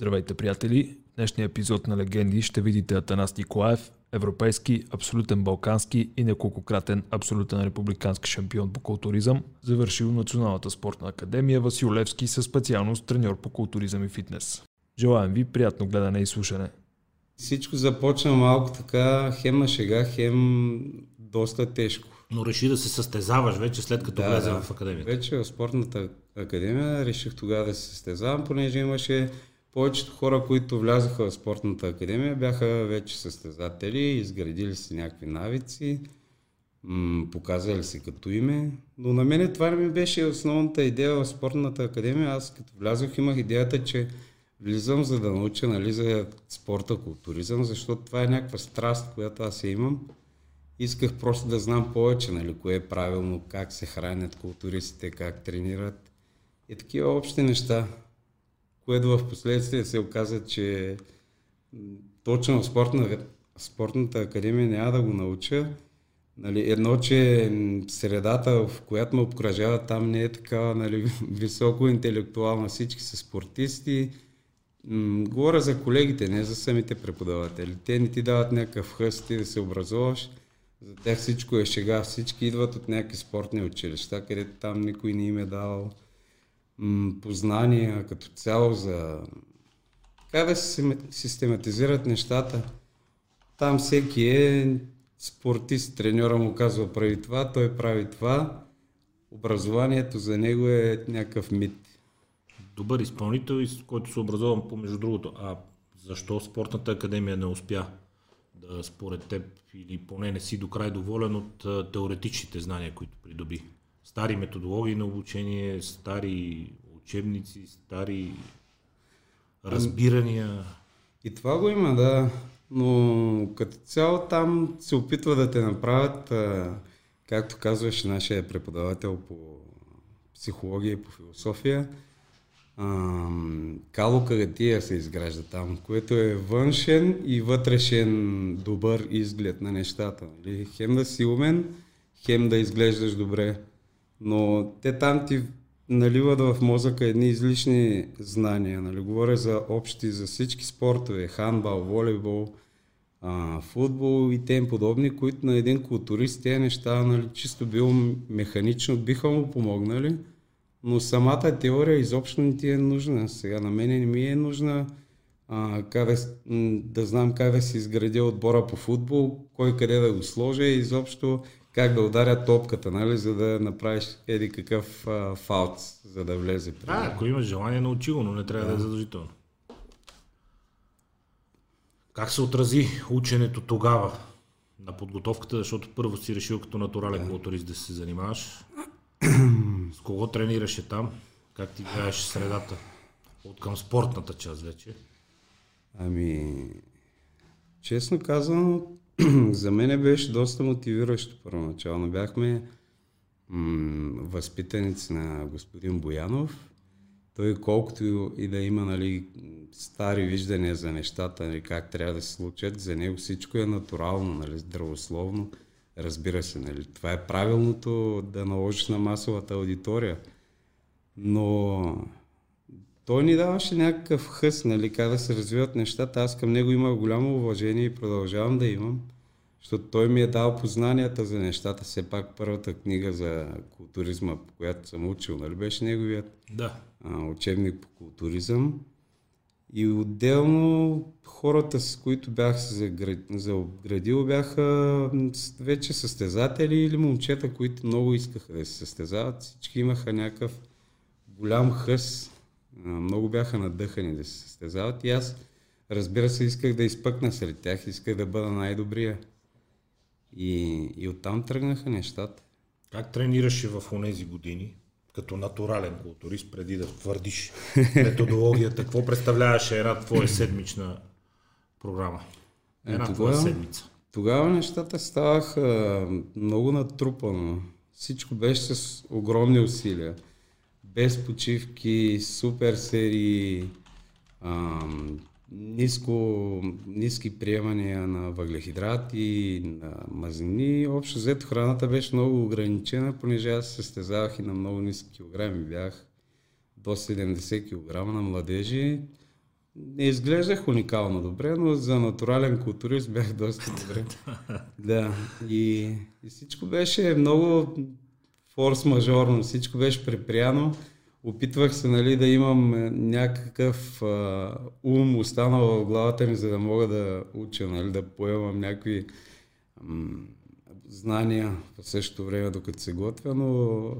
Здравейте, приятели! В днешния епизод на Легенди ще видите Атанас Николаев, европейски, абсолютен балкански и неколкократен абсолютен републикански шампион по културизъм, завършил Националната спортна академия Васил Левски със специалност треньор по културизъм и фитнес. Желаем ви приятно гледане и слушане. Всичко започна малко така, хем на шега, хем доста тежко. Но реши да се състезаваш вече след като да, влезе да. в академията. Вече в спортната академия реших тогава да се състезавам, понеже имаше повечето хора, които влязоха в спортната академия, бяха вече състезатели, изградили си някакви навици, показали си като име. Но на мен това ми беше основната идея в спортната академия. Аз като влязох имах идеята, че влизам за да науча нали, за спорта, културизъм, защото това е някаква страст, която аз я имам. Исках просто да знам повече, нали, кое е правилно, как се хранят културистите, как тренират и такива общи неща което в последствие се оказа, че точно в спортна, спортната академия няма да го науча. Нали, едно, че средата, в която ме обкръжава, там не е така нали, високо интелектуална. Всички са спортисти. Говоря за колегите, не за самите преподаватели. Те не ти дават някакъв хъст ти да се образуваш. За тях всичко е шега. Всички идват от някакви спортни училища, където там никой не им е дал познания като цяло за как да се систематизират нещата. Там всеки е спортист, треньора му казва прави това, той прави това. Образованието за него е някакъв мит. Добър изпълнител, който се образован помежду другото. А защо спортната академия не успя да според теб или поне не си до край доволен от теоретичните знания, които придоби? Стари методологии на обучение, стари учебници, стари разбирания. И това го има, да. Но като цяло там се опитва да те направят, както казваше нашия преподавател по психология и по философия, калокаратия се изгражда там, което е външен и вътрешен добър изглед на нещата. Нали? Хем да си умен, хем да изглеждаш добре. Но те там ти наливат в мозъка едни излишни знания. Нали? Говоря за общи, за всички спортове, хандбал, волейбол, а, футбол и тем подобни, които на един културист тези неща нали, чисто било механично биха му помогнали, но самата теория изобщо не ти е нужна. Сега на мен не ми е нужна а, да, да знам как да си изградя отбора по футбол, кой къде да го сложа и изобщо как да ударя топката, нали, за да направиш еди какъв а, фаут, за да влезе. При... А, ако имаш желание, научи го, но не трябва да, да е задължително. Как се отрази ученето тогава на подготовката, защото първо си решил като натурален да. културист да се занимаваш? С кого тренираше там? Как ти гледаш средата? От към спортната част вече? Ами, честно казано, за мен беше доста мотивиращо първоначално. Бяхме м- възпитаници на господин Боянов. Той колкото и да има нали, стари виждания за нещата, нали, как трябва да се случат, за него всичко е натурално, нали, здравословно. Разбира се, нали, това е правилното да наложиш на масовата аудитория. Но той ни даваше някакъв хъс, нали, как да се развиват нещата. Аз към него имах голямо уважение и продължавам да имам, защото той ми е дал познанията за нещата. Все пак първата книга за културизма, по която съм учил, нали, беше неговият да. а, учебник по културизъм. И отделно хората, с които бях се заградил, бяха вече състезатели или момчета, които много искаха да се състезават. Всички имаха някакъв голям хъс много бяха надъхани да се състезават и аз, разбира се, исках да изпъкна сред тях, исках да бъда най-добрия. И, и оттам тръгнаха нещата. Как тренираше в онези години, като натурален културист, преди да твърдиш методологията? Какво представляваше една твоя седмична програма? Е, една е, твоя седмица. Тогава нещата ставаха много натрупано. Всичко беше с огромни усилия без почивки, супер серии, а, ниско, ниски приемания на въглехидрати, на мазнини. Общо взето храната беше много ограничена, понеже аз се състезавах и на много ниски килограми. Бях до 70 кг на младежи. не изглеждах уникално добре, но за натурален културист бях доста добре. да, и, и всичко беше много форс-мажорно, всичко беше припряно. Опитвах се нали, да имам е, някакъв а, ум останал в главата ми, за да мога да уча, нали, да поемам някакви м- знания в същото време, докато се готвя, но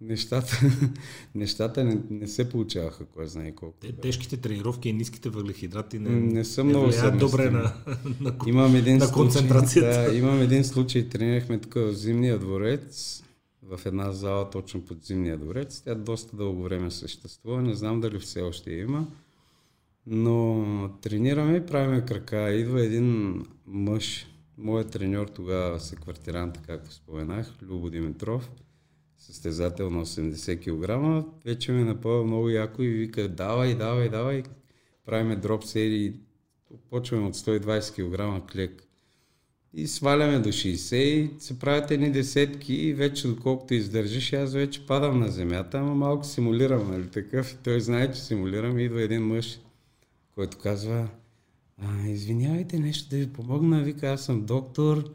нещата, нещата не, не се получаваха, кой знае колко. Те, тежките тренировки и ниските въглехидрати не, не са много не добре на, на, имам един на случай, концентрацията. Да, имам един случай, тренирахме тук в Зимния дворец, в една зала точно под Зимния дворец. Тя доста дълго време съществува, не знам дали все още има. Но тренираме и правиме крака. Идва един мъж, моят треньор тогава се квартирант, както споменах, Любо Димитров състезател на 80 кг, вече ме напъва много яко и вика давай, давай, давай. Правиме дроп серии, почваме от 120 кг клек. И сваляме до 60 и се правят едни десетки и вече доколкото издържиш, аз вече падам на земята, ама малко симулирам, нали такъв. И той знае, че симулирам и идва един мъж, който казва, а, извинявайте нещо да ви помогна, вика, аз съм доктор,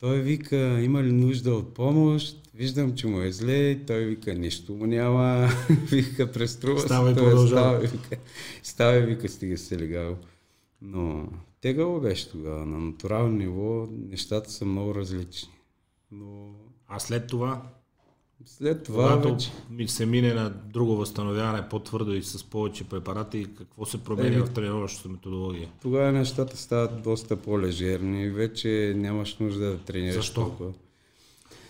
той вика, има ли нужда от помощ? Виждам, че му е зле. Той вика, нищо му няма. вика, преструва се. Става и продължава. Вика, става вика, стига се легал. Но тегало беше тогава. На натурално ниво нещата са много различни. Но... А след това? След това Когато вече... се мине на друго възстановяване по-твърдо и с повече препарати, какво се променя е, в тренировъчната методология? Тогава нещата стават доста по-лежерни. Вече нямаш нужда да тренираш Защо? толкова.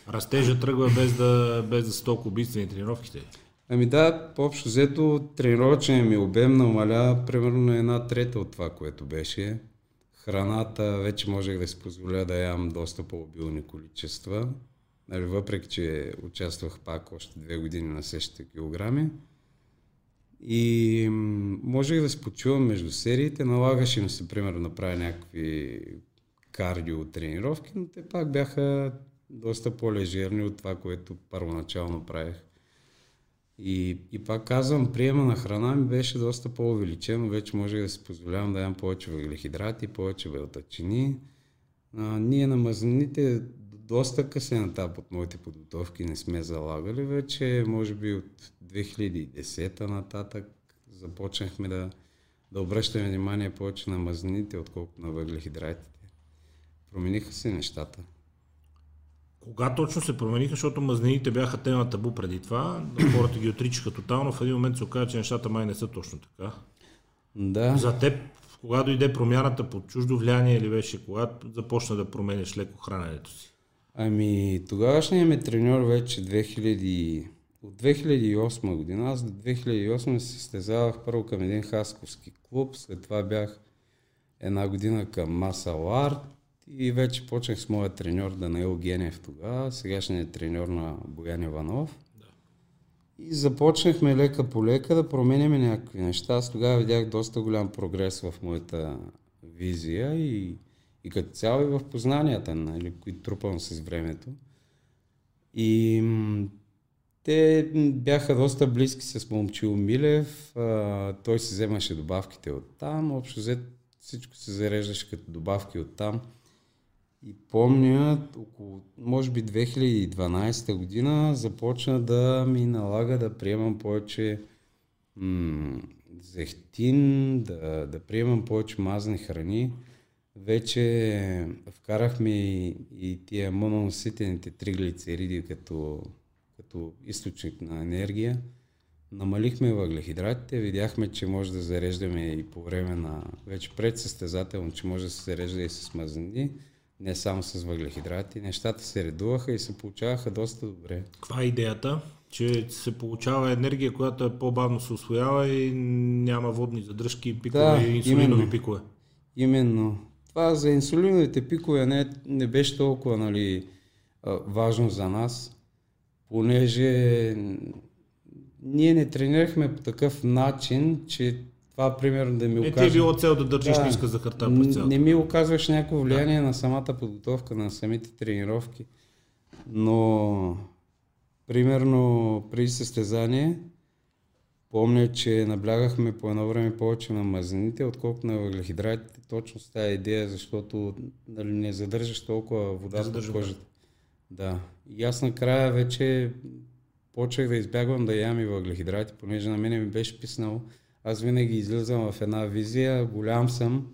Растежа тръгва без да, без да са толкова убийствени тренировките? Ами да, общо взето тренировъчен ми обем намаля примерно на една трета от това, което беше. Храната вече можех да си позволя да ям доста по-обилни количества. Нали, въпреки, че участвах пак още две години на същите килограми. И можех да се почувам между сериите, налагаше ми се, примерно, да правя някакви кардио тренировки, но те пак бяха доста по-лежерни от това, което първоначално правих. И, и пак казвам, приема на храна ми беше доста по-увеличено. Вече може да си позволявам да ям повече въглехидрати, повече белтачини. А, ние на мазнините доста късен етап от моите подготовки не сме залагали. Вече, може би от 2010 нататък започнахме да, да обръщаме внимание повече на мазнините, отколкото на въглехидратите. Промениха се нещата. Кога точно се промениха, защото мазнините бяха тема табу преди това, хората ги отричаха тотално, в един момент се оказа, че нещата май не са точно така. Да. За теб, кога дойде промяната под чуждо влияние или беше, кога започна да промениш леко храненето си? Ами, тогавашният ми треньор вече 2000, от 2008 година, аз до 2008 се състезавах първо към един хасковски клуб, след това бях една година към Масал Арт, и вече почнах с моя треньор Данаил Генев тогава, сегашният треньор на Боян Иванов. Да. И започнахме лека по лека да променяме някакви неща. Аз тогава видях доста голям прогрес в моята визия и, и като цяло и в познанията, нали, които трупам с времето. И те бяха доста близки с Момчил Милев. А, той си вземаше добавките от там. Общо взето всичко се зареждаше като добавки от там. И помня, около, може би 2012 година започна да ми налага да приемам повече м- зехтин, да, да приемам повече мазни храни. Вече вкарахме и, и тия мононоситените триглицериди като, като източник на енергия. Намалихме въглехидратите, видяхме, че може да зареждаме и по време на вече предсъстезателно, че може да се зарежда и с мазнини не само с въглехидрати. Нещата се редуваха и се получаваха доста добре. Каква е идеята? Че се получава енергия, която е по-бавно се освоява и няма водни задръжки, пикове да, и инсулинови именно. пикове. Именно. Това за инсулиновите пикове не, не беше толкова нали, важно за нас, понеже ние не тренирахме по такъв начин, че това, примерно, да ми. Е, ти е било цел да държиш да, ниска захарта през цялото. Не ми оказваш някакво влияние да. на самата подготовка, на самите тренировки. Но, примерно, при състезание, помня, че наблягахме по едно време повече на мазнините, отколкото на въглехидратите. Точно с тази идея, защото нали, не задържаш толкова вода в кожата. Да. И аз накрая вече почнах да избягвам да ям и въглехидрати, понеже на мене ми беше писнало. Аз винаги излизам в една визия, голям съм,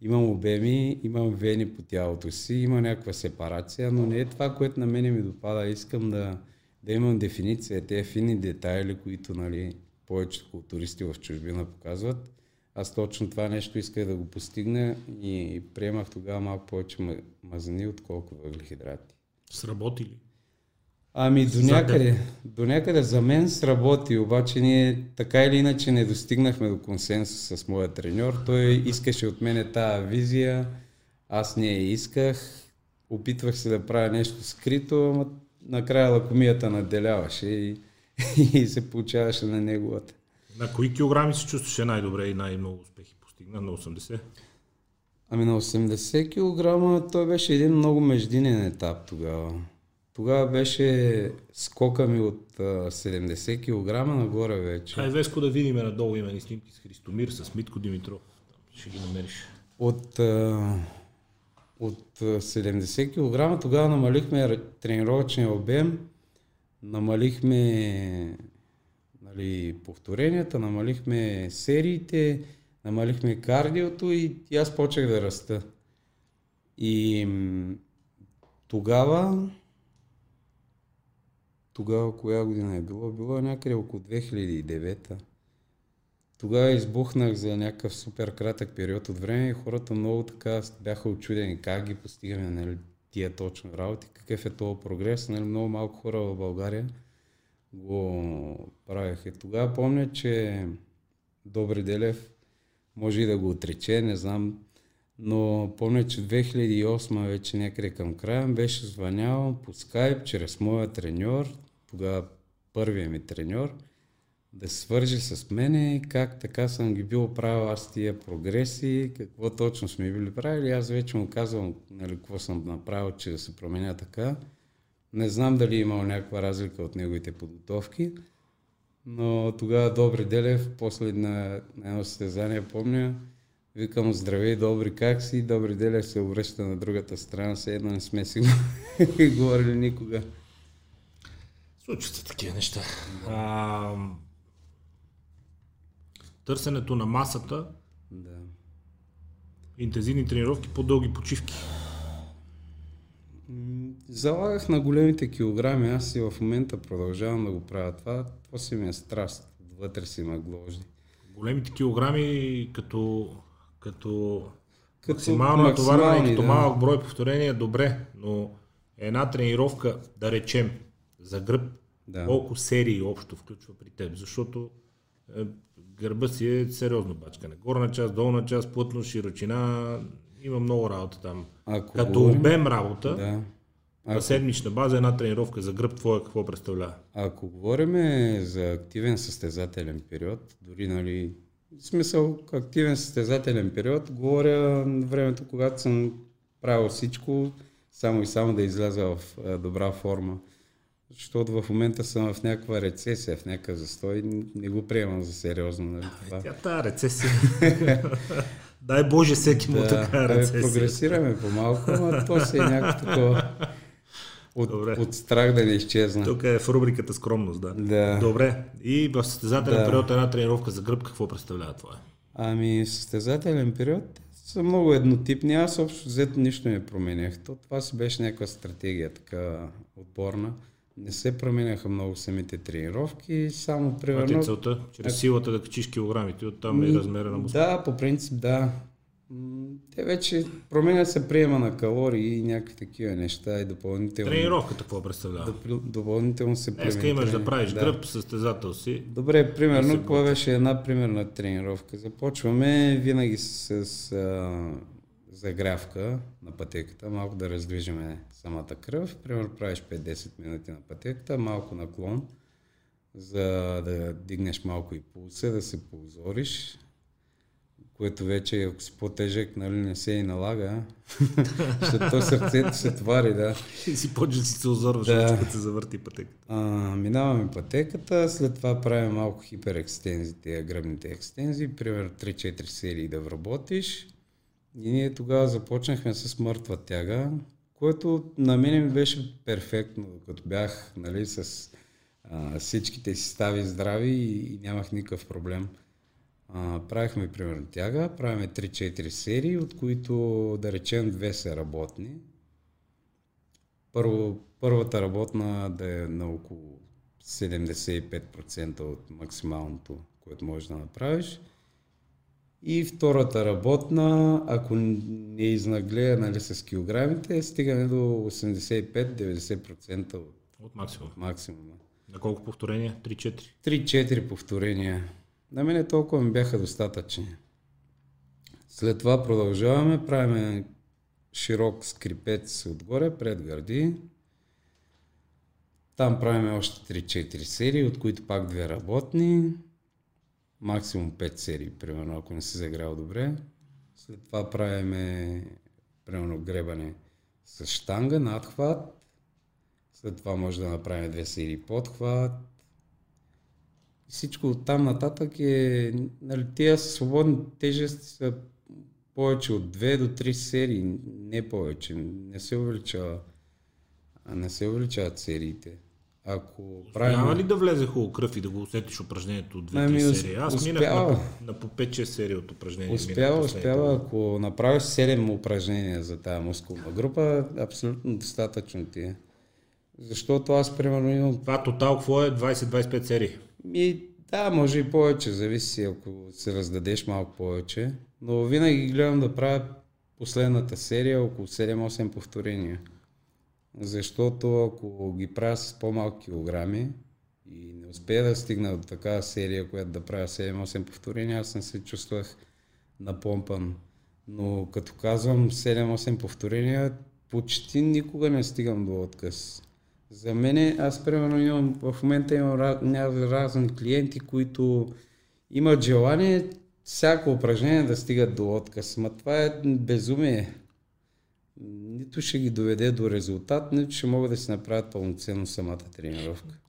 имам обеми, имам вени по тялото си, има някаква сепарация, но не е това, което на мене ми допада. Искам да, да имам дефиниция, тези фини детайли, които нали, повечето културисти в чужбина показват. Аз точно това нещо исках да го постигна и приемах тогава малко повече мазнини, отколкото въглехидрати. Сработи ли? Ами до някъде, до някъде за мен сработи, обаче ние така или иначе не достигнахме до консенсус с моя треньор. Той искаше от мене тази визия, аз не я исках, опитвах се да правя нещо скрито, но накрая лакомията наделяваше и, и се получаваше на неговата. На кои килограми се чувстваше най-добре и най-много успехи постигна? На 80? Ами на 80 кг той беше един много междинен етап тогава. Тогава беше скока ми от 70 кг нагоре вече. Ай, Веско, да видим надолу имени снимки с Христомир, с Митко Димитров. Ще ги намериш. От, от 70 кг тогава намалихме тренировъчния обем, намалихме нали, повторенията, намалихме сериите, намалихме кардиото и, и аз почнах да раста. И тогава тогава коя година е било? Било е някъде около 2009 Тогава избухнах за някакъв супер кратък период от време и хората много така бяха очудени как ги постигаме нали, тия точно работи, какъв е този прогрес. Нали, много малко хора в България го правяха. Тогава помня, че Добри Делев може и да го отрече, не знам, но помня, че 2008 вече някъде към края беше звънял по скайп чрез моя треньор, тогава първия ми треньор, да се свържи с мене, как така съм ги бил правил аз тия прогреси, какво точно сме били правили. Аз вече му казвам нали, какво съм направил, че да се променя така. Не знам дали е имал някаква разлика от неговите подготовки, но тогава Добри Делев, после на, едно състезание, помня, викам здравей, добри, как си? Добри Делев се обръща на другата страна, все едно не сме си говорили никога. Случват се такива неща. А, търсенето на масата, да. интензивни тренировки, по-дълги почивки. Залагах на големите килограми, аз и в момента продължавам да го правя това. Това си ми е страст, вътре си ме гложди. Големите килограми като, като, като максимално натоварване, като да. малък брой повторения, добре, но една тренировка, да речем, за гръб, да. колко серии общо включва при теб, защото е, гърба си е сериозно бачкане. Горна част, долна част, плътно, широчина, има много работа там. Ако Като говорим, обем работа, да. Ако... на седмична база една тренировка за гръб твоя какво представлява? Ако говорим за активен състезателен период, дори нали, в смисъл активен състезателен период, говоря времето, когато съм правил всичко, само и само да изляза в добра форма. Защото в момента съм в някаква рецесия, в някакъв застой. Не го приемам за сериозно. Нали, това. Тя тази рецесия. Дай Боже всеки му да, така рецесия. Да, прогресираме по-малко, но то си е някакво такова. От, от страх да не изчезна. Тук е в рубриката скромност, да. да. Добре. И в състезателен да. период една тренировка за гръб, какво представлява това? Ами, състезателен период са много еднотипни. Аз общо взето нищо не променях. То, това си беше някаква стратегия, така отборна. Не се променяха много самите тренировки, само примерно... Това е целта? Чрез силата да качиш килограмите, оттам и размера на мускул. Да, по принцип да. Те вече променят се приема на калории и някакви такива неща и допълнително... Тренировката какво представлява? допълнително се приема. Днеска имаш да правиш да. гръб, състезател си. Добре, примерно, какво беше една примерна тренировка? Започваме винаги с а, загрявка на пътеката, малко да раздвижиме самата кръв. Примерно правиш 5-10 минути на пътеката, малко наклон, за да дигнеш малко и пулса, да се ползориш, което вече, ако си по-тежък, нали, не се и налага, защото то сърцето се твари, да. И си почва си се озорваш, да. като се завърти пътеката. А, минаваме пътеката, след това правим малко хиперекстензии, гръбните екстензии, примерно 3-4 серии да вработиш. И ние тогава започнахме с мъртва тяга, което на мен ми беше перфектно, като бях нали, с а, всичките си стави здрави и, и нямах никакъв проблем. А, правихме примерно тяга, правиме 3-4 серии, от които да речем две са работни. Първо, първата работна да е на около 75% от максималното, което можеш да направиш. И втората работна, ако не изнаглея нали, с килограмите, стигаме до 85-90% от, от максимум. От максимума. На колко повторения? 3-4? 3-4 повторения. На мен толкова ми бяха достатъчни. След това продължаваме, правим широк скрипец отгоре, пред гърди. Там правим още 3-4 серии, от които пак две работни. Максимум 5 серии, примерно, ако не си загрял добре. След това правим примерно гребане с штанга, надхват. След това може да направим две серии подхват, всичко от там нататък е, нали, тия свободни тежести са повече от 2 до 3 серии, не повече. Не се увеличава, не се увеличават сериите. Ако правим... Няма ли да влезе хубаво кръв и да го усетиш упражнението от 2-3 ами, серии? Аз успява. минах на, на по 5-6 серии от упражнения. Успява, успява. Ако направиш 7 упражнения за тази мускулна група, абсолютно достатъчно ти е. Защото аз, примерно, имам... Това тотал какво е? 20-25 серии? Ми, да, може и повече, зависи ако се раздадеш малко повече. Но винаги гледам да правя последната серия около 7-8 повторения. Защото ако ги правя с по-малки килограми и не успея да стигна до такава серия, която да правя 7-8 повторения, аз не се чувствах напомпан. Но като казвам 7-8 повторения, почти никога не стигам до отказ. За мен, аз примерно имам, в момента имам разни клиенти, които имат желание всяко упражнение да стигат до отказ. Ма това е безумие. Нито ще ги доведе до резултат, нито ще могат да си направят пълноценно самата тренировка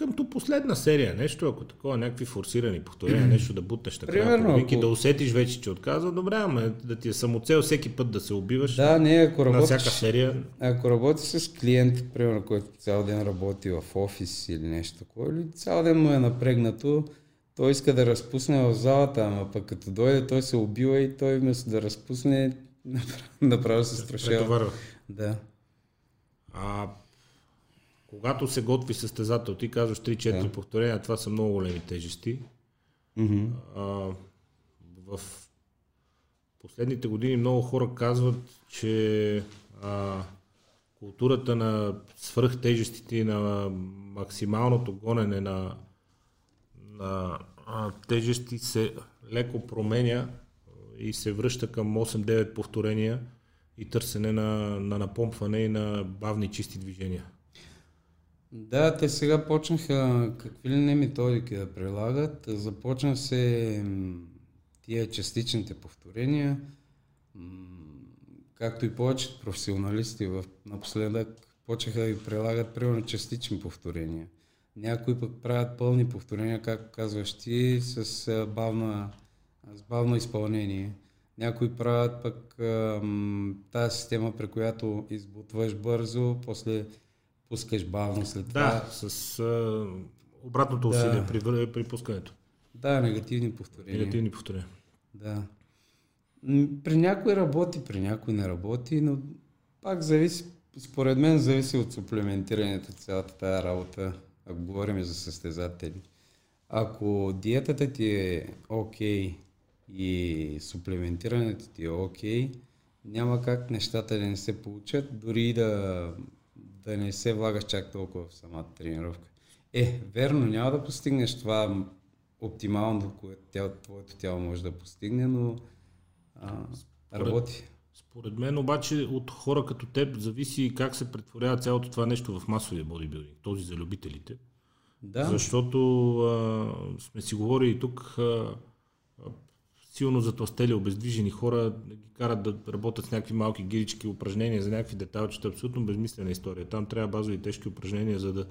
къмто последна серия, нещо, ако такова, някакви форсирани повторения, нещо да бутнеш така, Примерно, ако... да усетиш вече, че отказва, добре, ама да ти е самоцел всеки път да се убиваш да, не, ако работиш, на всяка серия. Ако работиш с клиент, примерно, който цял ден работи в офис или нещо такова, или цял ден му е напрегнато, той иска да разпусне в залата, ама пък като дойде, той се убива и той вместо да разпусне, направо се страшава. Да. А когато се готви състезател, ти казваш 3-4 да. повторения, това са много големи тежести. Mm-hmm. А, в последните години много хора казват, че а, културата на свръхтежестите и на максималното гонене на, на а, тежести се леко променя и се връща към 8-9 повторения и търсене на, на напомпване и на бавни чисти движения. Да, те сега почнаха какви ли не методики да прилагат. Започна се тия частичните повторения, както и повечето професионалисти в, напоследък почнаха да прилагат примерно частични повторения. Някои пък правят пълни повторения, както казваш ти, с, бавна, с бавно изпълнение. Някои правят пък тази система, при която избутваш бързо, после пускаш бавно след това. Да, с а, обратното да. усилие при, при пускането. Да, негативни повторения. Негативни повторения. Да. При някой работи, при някой не работи, но пак зависи, според мен зависи от суплементирането цялата тази работа, ако говорим за състезатели. Ако диетата ти е окей okay и суплементирането ти е окей, okay, няма как нещата да не се получат, дори да да не се влагаш чак толкова в самата тренировка. Е, верно, няма да постигнеш това оптимално, което тя, твоето тяло може да постигне, но а, според, работи. Според мен обаче от хора като теб зависи как се претворява цялото това нещо в масовия бодибилдинг, този за любителите. Да. Защото а, сме си говорили тук, а, силно затластели, обездвижени хора да ги карат да работят с някакви малки гирички упражнения за някакви деталчета. Абсолютно безмислена история. Там трябва базови тежки упражнения, за да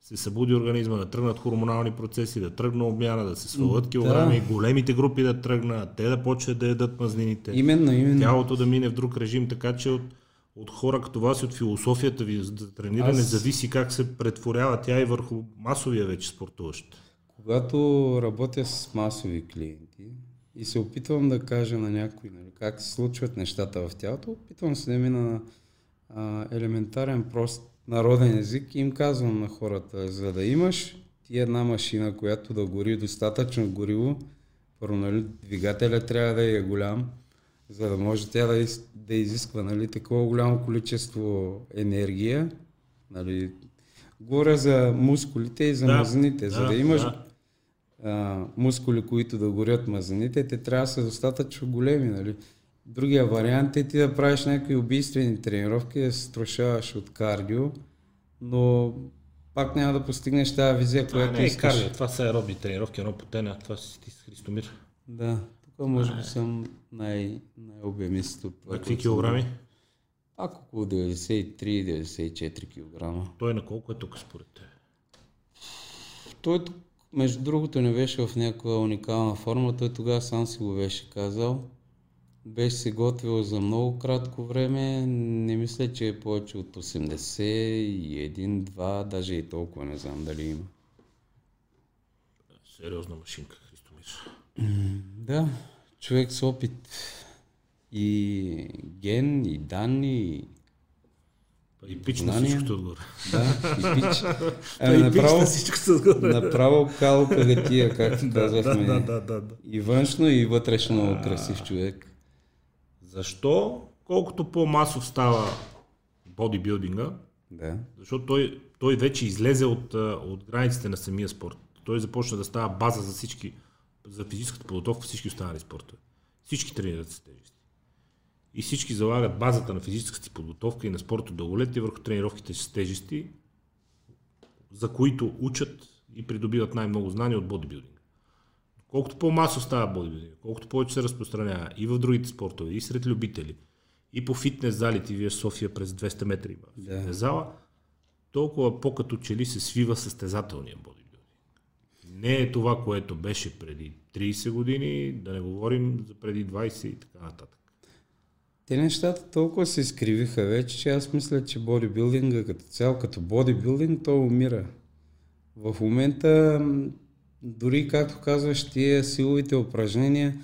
се събуди организма, да тръгнат хормонални процеси, да тръгне обмяна, да се свалят килограми, да. големите групи да тръгнат, те да почват да ядат мазнините. Именно, именно. Тялото да мине в друг режим, така че от, от хора като вас и от философията ви за трениране Аз... зависи как се претворява тя и върху масовия вече спортуващ. Когато работя с масови клиенти и се опитвам да кажа на някой нали, как се случват нещата в тялото, опитвам се да мина на елементарен, прост народен език и им казвам на хората, за да имаш ти една машина, която да гори достатъчно гориво, първо, нали, двигателя трябва да е голям, за да може тя да, из, да изисква нали, такова голямо количество енергия. Нали. Говоря за мускулите и за да, мазнините. Да, за да имаш да. А, мускули, които да горят мазнините, те трябва да са достатъчно големи. Нали. Другия вариант е ти да правиш някакви убийствени тренировки, да се струшаваш от кардио, но пак няма да постигнеш тази визия, това която не е искаш. Кардио, това са аеробни тренировки, едно потене, това си ти с Христомир. Да, тук може би съм най- най-обемист от това. Какви килограми? Пак около 93-94 кг. Той на колко е тук според теб? Той между другото не беше в някаква уникална форма, той тогава сам си го беше казал беше се готвил за много кратко време. Не мисля, че е повече от 80 и един, два, даже и толкова не знам дали има. Сериозна машинка, Христомир. Да, човек с опит и ген, и данни, и пич на всичкото отгоре. Да, и пич. Ами, и направо, на всичкото отгоре. Направо кало пагатия, както казахме. Да, да, да, да, И външно, и вътрешно красив човек. Защо? Колкото по-масов става бодибилдинга, да. защото той, той вече излезе от, от границите на самия спорт. Той започна да става база за всички, за физическата подготовка всички останали спортове. Всички тренират с тежести. И всички залагат базата на физическата си подготовка и на спорта дълголетие върху тренировките с тежести, за които учат и придобиват най-много знания от бодибилдинг. Колкото по-масо става бодибилдинг, колкото повече се разпространява и в другите спортове, и сред любители, и по фитнес залите, вие София през 200 метра има да. фитнес зала, толкова по-като че ли се свива състезателния бодибилдинг. Не е това, което беше преди 30 години, да не говорим за преди 20 и така нататък. Те нещата толкова се изкривиха вече, че аз мисля, че бодибилдинга като цяло, като бодибилдинг, то умира. В момента дори както казваш, тия силовите упражнения,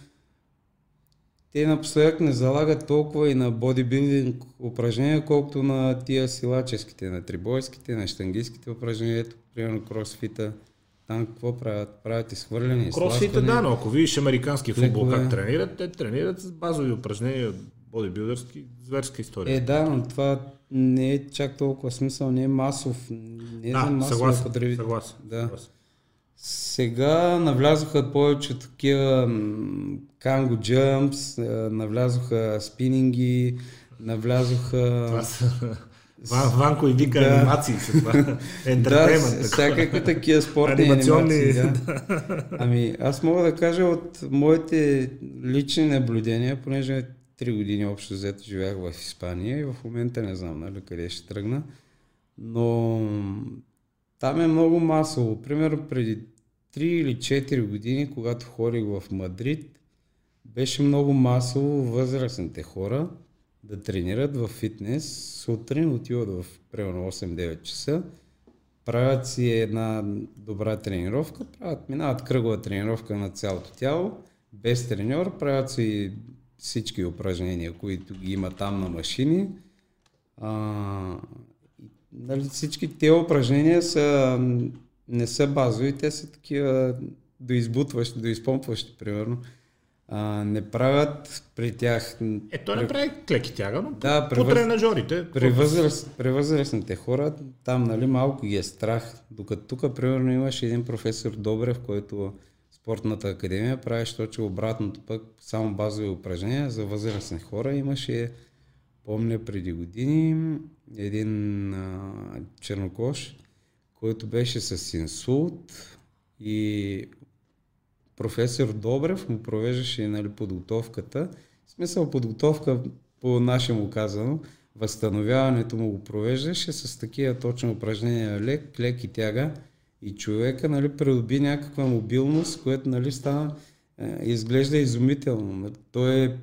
те напоследък не залагат толкова и на бодибилдинг упражнения, колкото на тия силаческите, на трибойските, на штангийските упражнения, ето, примерно кросфита. Там какво правят? Правят изхвърляне, Кросфита, да, но ако видиш американски футбол как тренират, те тренират с базови упражнения, бодибилдърски, зверска история. Е, да, но това не е чак толкова смисъл, не е масов, не е да, за масов съгласен, съгласен, да. съгласен. Сега навлязоха повече такива канго джъмпс, навлязоха спининги, навлязоха... Това са... Ванко и вика да. анимации са това. да, всякакви такива спортни Анимационни... анимации. Да. Ами аз мога да кажа от моите лични наблюдения, понеже три години общо взето живях в Испания и в момента не знам нали, къде ще тръгна, но там е много масово. Примерно преди 3 или 4 години, когато ходих в Мадрид, беше много масово възрастните хора да тренират в фитнес. Сутрин отиват в примерно 8-9 часа, правят си една добра тренировка, правят, минават кръгова тренировка на цялото тяло, без треньор, правят си всички упражнения, които ги има там на машини. А, нали, всички тези упражнения са, не са базови, те са такива доизбутващи, доизпомпващи, примерно. А, не правят при тях... Ето не прави клеки тяга, но да, по, по тренажорите. При, възраст, при възрастните хора, там нали, малко ги е страх. Докато тук, примерно, имаше един професор Добрев, който спортната академия правеше точно обратното пък, само базови упражнения за възрастни хора. Имаше Помня преди години един а, чернокош, който беше с инсулт и професор Добрев му провеждаше нали, подготовката. В смисъл подготовка по нашему казано, възстановяването му го провеждаше с такива точно упражнения лек, лек и тяга и човека нали, придоби някаква мобилност, което нали, стана, е, изглежда изумително. Той е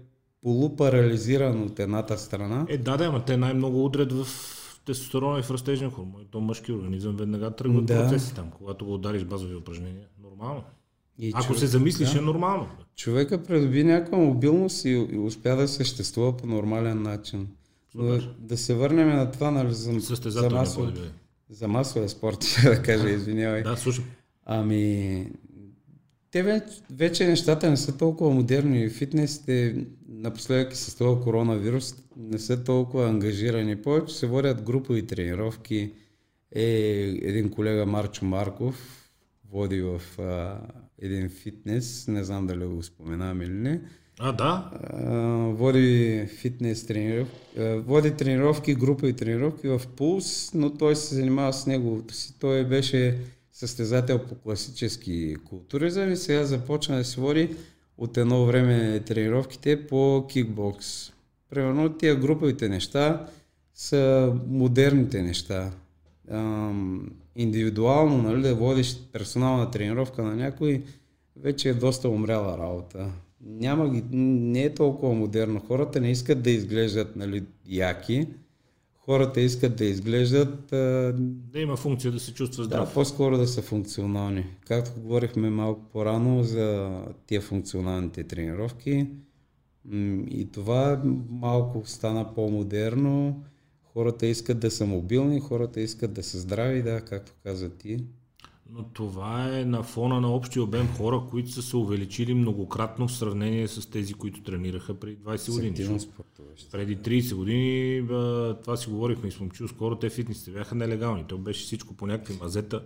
полупарализиран от едната страна. Е, да, да, ама те най-много удрят в тестостерона и в растежен хормон. То мъжки организъм веднага тръгват да. процеси там, когато го удариш базови упражнения. Нормално. И Ако човек, се замислиш, да. е нормално. Човека придоби някаква мобилност и, и успя да съществува по нормален начин. Да, да се върнем на това, нали, за, за, масов, за масовия спорт, ще да кажа, извинявай. Да, слушай. Ами, те вече, вече нещата не са толкова модерни. Фитнесите напоследък с това коронавирус не са толкова ангажирани. Повече се водят групови тренировки. Е, един колега Марчо Марков води в а, един фитнес, не знам дали го споменавам или не. А, да? Води фитнес тренировки, води тренировки, групови тренировки в Пулс, но той се занимава с неговото си. Той беше състезател по класически културизъм и сега започна да се води от едно време тренировките по кикбокс. Примерно тия груповите неща са модерните неща. Ам, индивидуално нали, да водиш персонална тренировка на някой вече е доста умряла работа. Няма ги, не е толкова модерно. Хората не искат да изглеждат нали, яки, хората искат да изглеждат... Да има функция да се чувства здрав. Да, по-скоро да са функционални. Както говорихме малко по-рано за тия функционалните тренировки, и това малко стана по-модерно. Хората искат да са мобилни, хората искат да са здрави, да, както каза ти. Но това е на фона на общия обем хора, които са се увеличили многократно в сравнение с тези, които тренираха преди 20 години. Преди 30 години, това си говорихме и съм чул скоро, те фитнесите бяха нелегални. То беше всичко по някакви мазета.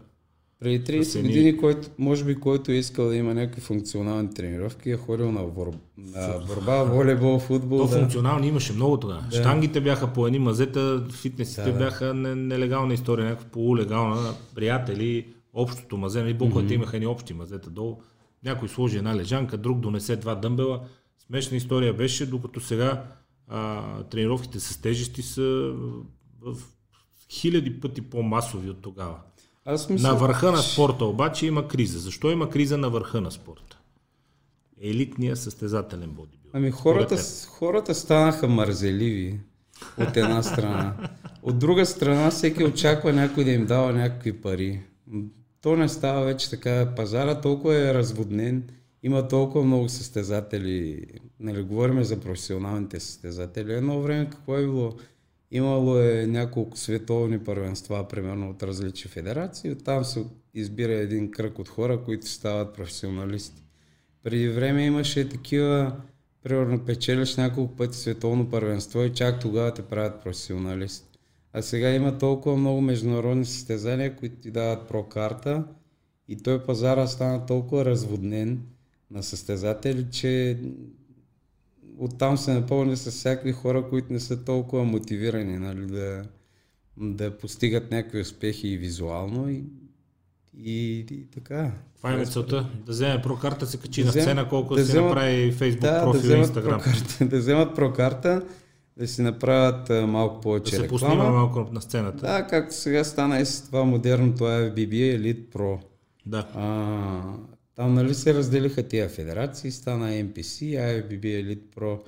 Преди 30 години, който, може би, който е искал да има някакви функционални тренировки, е ходил на, вор... на борба, волейбол, футбол. То да. функционални имаше много тогава. Да. Штангите бяха по едни мазета, фитнесите да, бяха нелегална история, някаква полулегална, приятели, общото мазе, нали, буковете mm-hmm. имаха ни общи мазета долу. Някой сложи една лежанка, друг донесе два дъмбела. Смешна история беше, докато сега а, тренировките с тежести са в хиляди пъти по-масови от тогава. Аз мисля, на върха на спорта обаче има криза. Защо има криза на върха на спорта? Елитния състезателен бодибилдинг. Ами хората, хората станаха мързеливи от една страна. От друга страна всеки очаква някой да им дава някакви пари то не става вече така. Пазара толкова е разводнен, има толкова много състезатели. Нали, говорим за професионалните състезатели. Едно време какво е било? Имало е няколко световни първенства, примерно от различни федерации. Оттам се избира един кръг от хора, които стават професионалисти. Преди време имаше такива, примерно печелиш няколко пъти световно първенство и чак тогава те правят професионалист. А сега има толкова много международни състезания, които ти дават прокарта и той пазара стана толкова разводнен на състезатели, че оттам се напълни с всякакви хора, които не са толкова мотивирани нали, да, да постигат някакви успехи и визуално и, и, и така. Това е целта. Да вземе прокарта, се качи да на сцена, колко да, си направи фейсбук да, профил да и инстаграм. Да вземат прокарта, да си направят а, малко повече да реклама. Да се малко на сцената. Да, както сега стана и с това модерното FBB Elite Pro. Да. А, там нали се разделиха тия федерации, стана MPC, IFBB Elite Pro,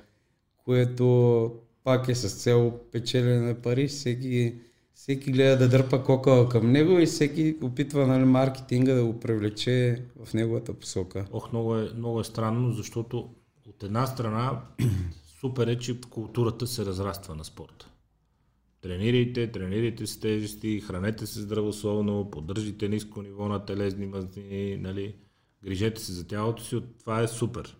което пак е с цел печелене на пари. Всеки, всеки гледа да дърпа кокала към него и всеки опитва нали, маркетинга да го привлече в неговата посока. Ох, много е, много е странно, защото от една страна супер е, че културата се разраства на спорта. Тренирайте, тренирайте с тежести, хранете се здравословно, поддържите ниско ниво на телезни мазнини, нали, грижете се за тялото си, това е супер.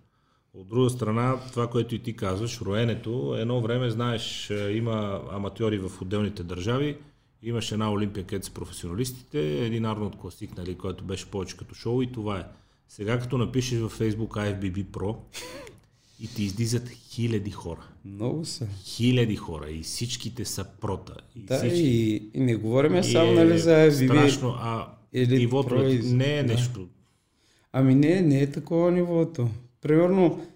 От друга страна, това, което и ти казваш, роенето, едно време, знаеш, има аматьори в отделните държави, имаше една Олимпия, където са професионалистите, един Арнолд Класик, нали, който беше повече като шоу и това е. Сега като напишеш във Facebook IFBB Pro, и ти излизат хиляди хора. Много са. Хиляди хора и всичките са прота. И да, всички... и, и не говорим само нали, за FBB. Страшно, а или нивото про... не е нещо. Ами не, не е такова нивото. Примерно,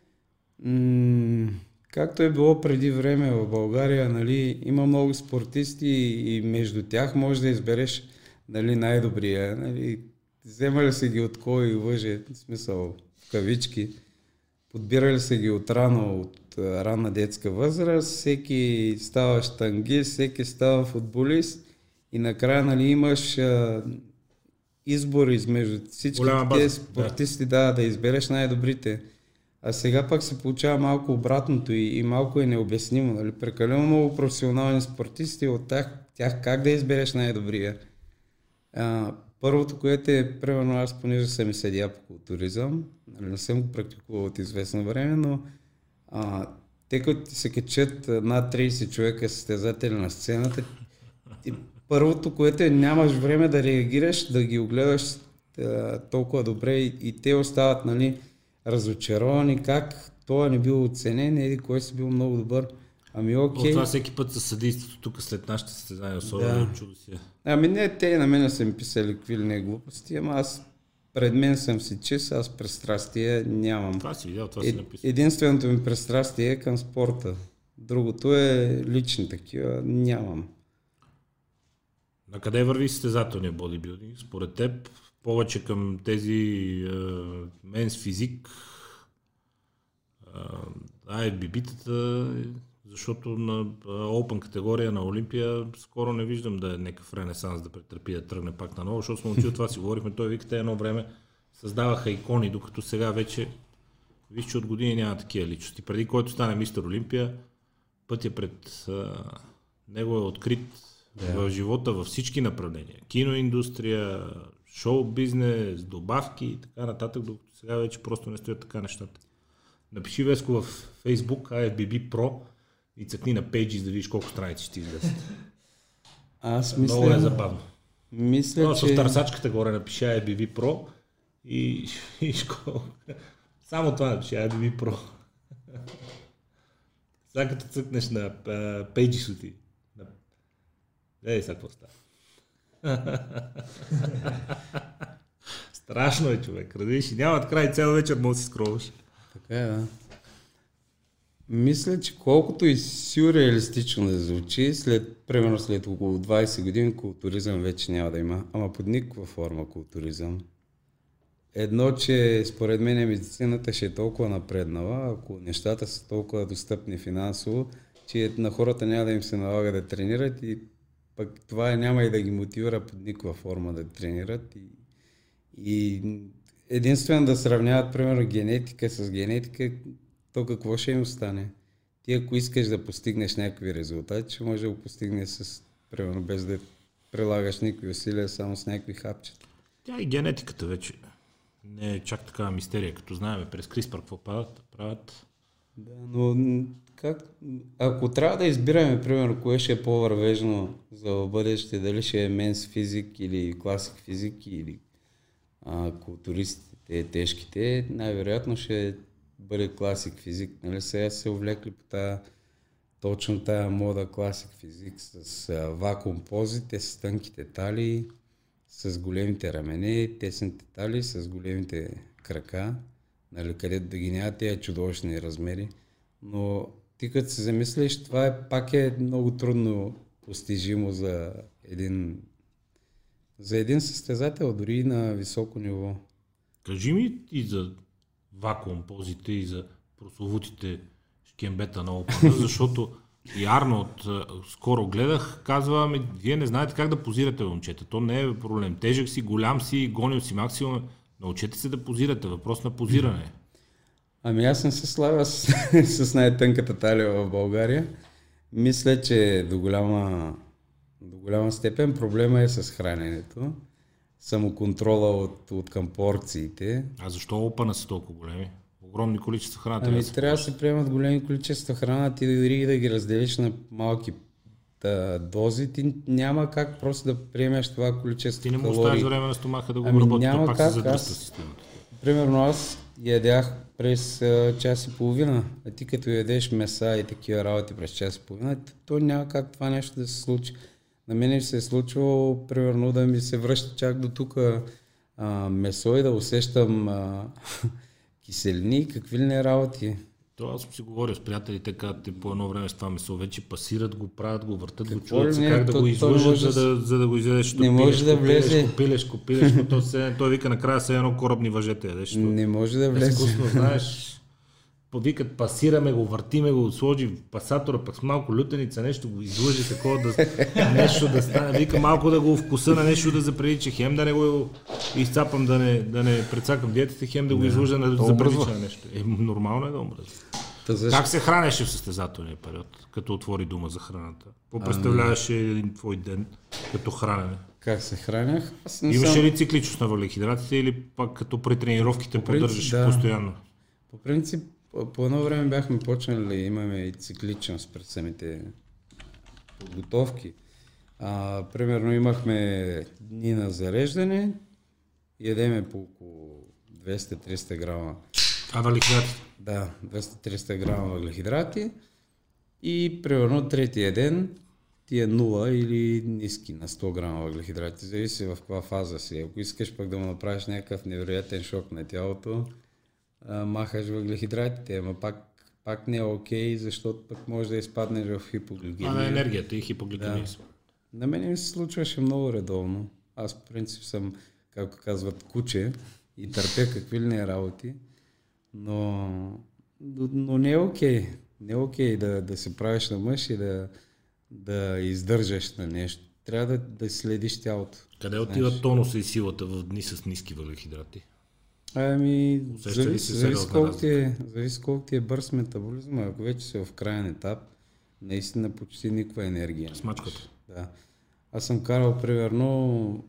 м- както е било преди време в България, нали, има много спортисти и между тях може да избереш нали, най-добрия. Нали, вземали се ги от кой лъже, в смисъл в кавички, подбирали се ги от рано, от ранна детска възраст, всеки става штангист, всеки става футболист и накрая нали, имаш а, избор измежду всички тези спортисти, да. да, да избереш най-добрите. А сега пак се получава малко обратното и, и малко е необяснимо. Нали? Прекалено много професионални спортисти, от тях, тях как да избереш най-добрия? А, първото, което е, примерно аз, понеже съм и седя по културизъм, нали, не съм го практикувал от известно време, но а, те като се качат над 30 човека състезатели на сцената, и първото, което е нямаш време да реагираш, да ги огледаш а, толкова добре и, и те остават нали, разочаровани как това не бил оценен, или кой си бил много добър. Ами окей. Okay. това всеки път със съдейството тук след нашите състезания, особено да. чудо си. Ами не, те на мен са ми писали какви ли не глупости, ама аз пред мен съм си чист, аз пристрастие нямам. Това си видял, това е, си написал. Единственото ми пристрастие е към спорта. Другото е лични такива, нямам. На къде върви състезателния бодибилдинг? Според теб повече към тези е, менс физик, IFBB-тата, защото на Open категория на Олимпия скоро не виждам да е някакъв ренесанс да претърпи да тръгне пак на ново, защото сме учили това си говорихме. Той вика, те едно време създаваха икони, докато сега вече виж, че от години няма такива личности. Преди който стане мистер Олимпия, пътя пред а, него е открит yeah. в живота във всички направления. Киноиндустрия, шоу бизнес, добавки и така нататък, докато сега вече просто не стоят така нещата. Напиши Веско в Facebook IFBB Pro и цъкни на Pages да видиш колко страници ще излезат. Аз мисля... Много е забавно. Мисля, Просто че... в търсачката горе напиши IFBB Pro и, и школа. Само това напиши IFBB Pro. Сега като цъкнеш на Pages ти. Ей, сега какво става? Страшно е, човек. Радиш и нямат край цял вечер, може да си скроваш. Така е, да. Мисля, че колкото и сюрреалистично да звучи, след, примерно след около 20 години културизъм вече няма да има, ама под никаква форма културизъм. Едно, че според мен медицината ще е толкова напреднала, ако нещата са толкова достъпни финансово, че на хората няма да им се налага да тренират и пък това няма и да ги мотивира под никаква форма да тренират. И, и единствено да сравняват, примерно, генетика с генетика, то какво ще им остане? Ти ако искаш да постигнеш някакви резултати, ще може да го постигнеш с, примерно, без да прилагаш никакви усилия, само с някакви хапчета. Тя и генетиката вече не е чак такава мистерия, като знаем през CRISPR какво правят. правят. Да, но как, ако трябва да избираме, примерно, кое ще е по-вървежно за бъдеще, дали ще е менс физик или класик физик или а, културистите, тежките, най-вероятно ще бъде класик физик. Нали? Сега се увлекли по тази точно тая мода класик физик с а, вакуум пози, те с тънките талии, с големите рамене, тесните талии, с големите крака, нали, където да ги няма тези чудовищни размери. Но ти като се замислиш, това е, пак е много трудно постижимо за един, за един състезател, дори на високо ниво. Кажи ми и за вакуум позите и за прословутите шкембета на Опана, защото и Арнолд скоро гледах, казва, ами, вие не знаете как да позирате, момчета. То не е проблем. Тежък си, голям си, гонил си максимум. Научете се да позирате. Въпрос на позиране. Ами аз не се славя с, с най-тънката талия в България. Мисля, че до голяма, до голяма степен проблема е с храненето. Самоконтрола от, от към порциите. А защо опана са толкова големи? Огромни количества храна. Ами трябва, да се приемат големи количества храна, ти дори да ги разделиш на малки да, дози, ти няма как просто да приемеш това количество Ти не му оставиш време на стомаха да го ами обработи, няма пак как, се задръста системата. Примерно аз ядях през а, час и половина. А ти като ядеш меса и такива работи през час и половина, то няма как това нещо да се случи. На мен се е случвало, примерно, да ми се връща чак до тук месо и да усещам а, киселини какви ли не работи. То аз съм си говорил с приятелите, казват по едно време с това месо, вече пасират го, правят го, въртат го, чуват се как да то- го то не излъжат, за да да, за да го изядеш. Не може да влезе. Пилеш, го, пилеш, го, то, се, той вика накрая се едно корабни въжете ядеш. Не може да влезе. Изкусно, знаеш, повикат, пасираме го, въртиме го, сложи в пасатора, пък с малко лютеница, нещо го излъжи такова, да, нещо да стане. Вика малко да го вкуса на нещо да заприлича, хем да не го изцапам, да не, да не прецакам диетите, хем да го излъжа на да заприлича на нещо. Е, нормално е да омръзва. Защо? Как се хранеше в състезателния период, като отвори дума за храната? Какво представляваше един твой ден като хранене? Как се хранях? Аз не Имаше съм... ли цикличност на въглехидратите или пак като при тренировките принцип, поддържаш да. постоянно? По принцип, по- по едно време бяхме почнали, имаме и цикличност пред самите подготовки. А, примерно имахме дни на зареждане, ядеме по около 200-300 грама, А въглехидратите? да, 200-300 грама въглехидрати и примерно третия ден ти е 0 или ниски на 100 грама въглехидрати. Зависи в каква фаза си. Ако искаш пък да му направиш някакъв невероятен шок на тялото, а, махаш въглехидратите, ама пак, пак не е окей, защото пък може да изпаднеш в А хипогликемия. на енергията и хипогликемия. Да. На мен ми се случваше много редовно. Аз по принцип съм, както казват, куче и търпя какви ли не работи, но, но, не е окей. Не е окей да, да се правиш на мъж и да, да издържаш на нещо. Трябва да, да следиш тялото. Къде отива тонуса и силата в дни с ниски въглехидрати? Ами, зависи, колко ти е, зависи колко ти е бърз метаболизъм. Ако вече си в крайен етап, наистина почти никаква енергия. Смачката. Да. Аз съм карал, примерно,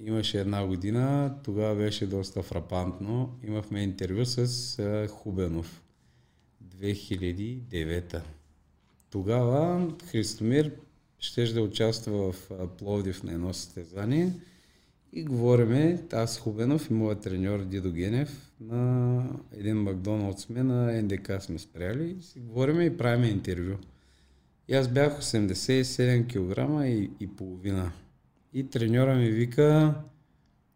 имаше една година, тогава беше доста фрапантно. Имахме интервю с а, Хубенов. 2009. Тогава Христомир ще да участва в а, Пловдив на едно състезание и говориме, аз Хубенов и моят треньор Дидо Генев на един Макдоналдс сме на НДК сме спряли и си говориме и правиме интервю. И аз бях 87 кг и, и половина. И треньора ми вика,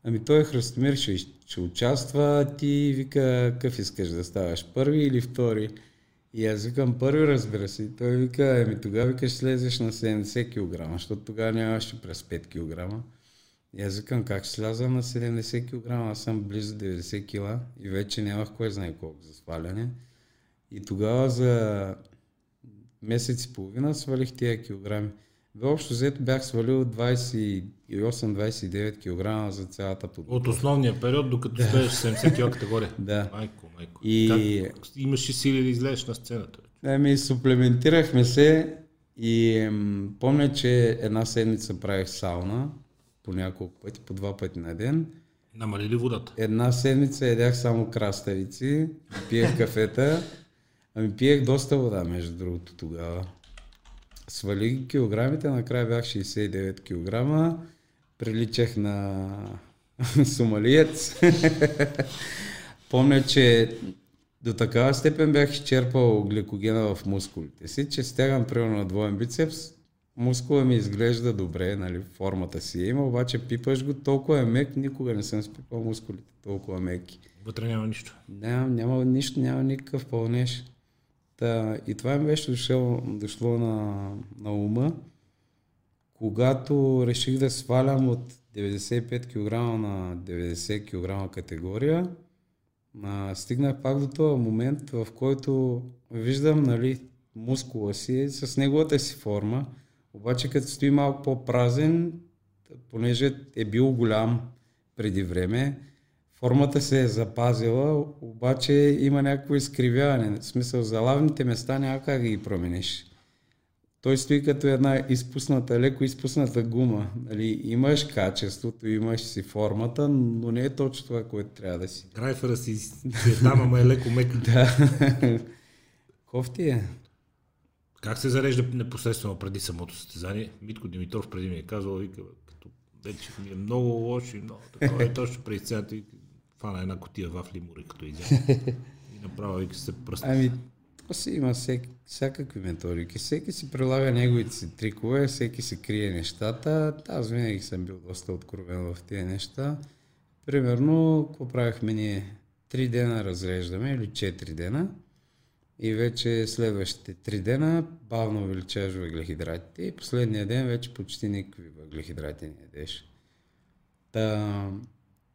ами той Христомир ще, ще участва, ти вика, какъв искаш да ставаш, първи или втори? И аз викам първи, разбира се. Той вика, ами тогава вика ще слезеш на 70 кг, защото тогава нямаше през 5 кг. И аз викам, как сляза на 70 кг, аз съм близо 90 кг и вече нямах кой знае колко за сваляне. И тогава за месец и половина свалих тия килограми. Бе, общо взето бях свалил 28-29 кг за цялата подготовка. От основния период, докато стоеш 70 кг категория. Да. Майко, майко. И- Как имаш ли сили да излезеш на сцената? Ами, суплементирахме се и ем, помня, че една седмица правих сауна по няколко пъти, по два пъти на ден. Намали ли водата? Една седмица ядях само краставици, пиех кафета, ами пиех доста вода, между другото, тогава. Свалих килограмите, накрая бях 69 килограма, приличах на сомалиец. Помня, че до такава степен бях изчерпал гликогена в мускулите си, че стягам примерно на двоен бицепс, мускула ми изглежда добре, нали, формата си е има, обаче пипаш го, толкова е мек, никога не съм спипал мускулите толкова меки. Вътре няма нищо. Няма, няма нищо, няма никакъв пълнеж. Та, и това ми беше дошло, дошло на, на ума, когато реших да свалям от 95 кг на 90 кг категория, а, стигнах пак до този момент, в който виждам нали, мускула си с неговата си форма, обаче като стои малко по-празен, понеже е бил голям преди време, формата се е запазила, обаче има някакво изкривяване. В смисъл, за лавните места няма как да ги промениш. Той стои като една изпусната, леко изпусната гума. Нали, имаш качеството, имаш си формата, но не е точно това, което трябва да си. Грайфера си си е там, ама е леко мек. Да. Кофти е. Как се зарежда непосредствено преди самото състезание? Митко Димитров преди ми е казал, вика, като вече ми е много лошо и много такова. И точно преди сцената и фана една котия вафли мури, като изяде. И направо вика се пръсна. Ами, то си има всек, всякакви методики. Всеки си прилага неговите си трикове, всеки си крие нещата. Аз винаги съм бил доста откровен в тези неща. примерно, какво правихме ние? Три дена разреждаме или четири дена и вече следващите три дена бавно увеличаваш въглехидратите и последния ден вече почти никакви въглехидрати не ядеш. Та,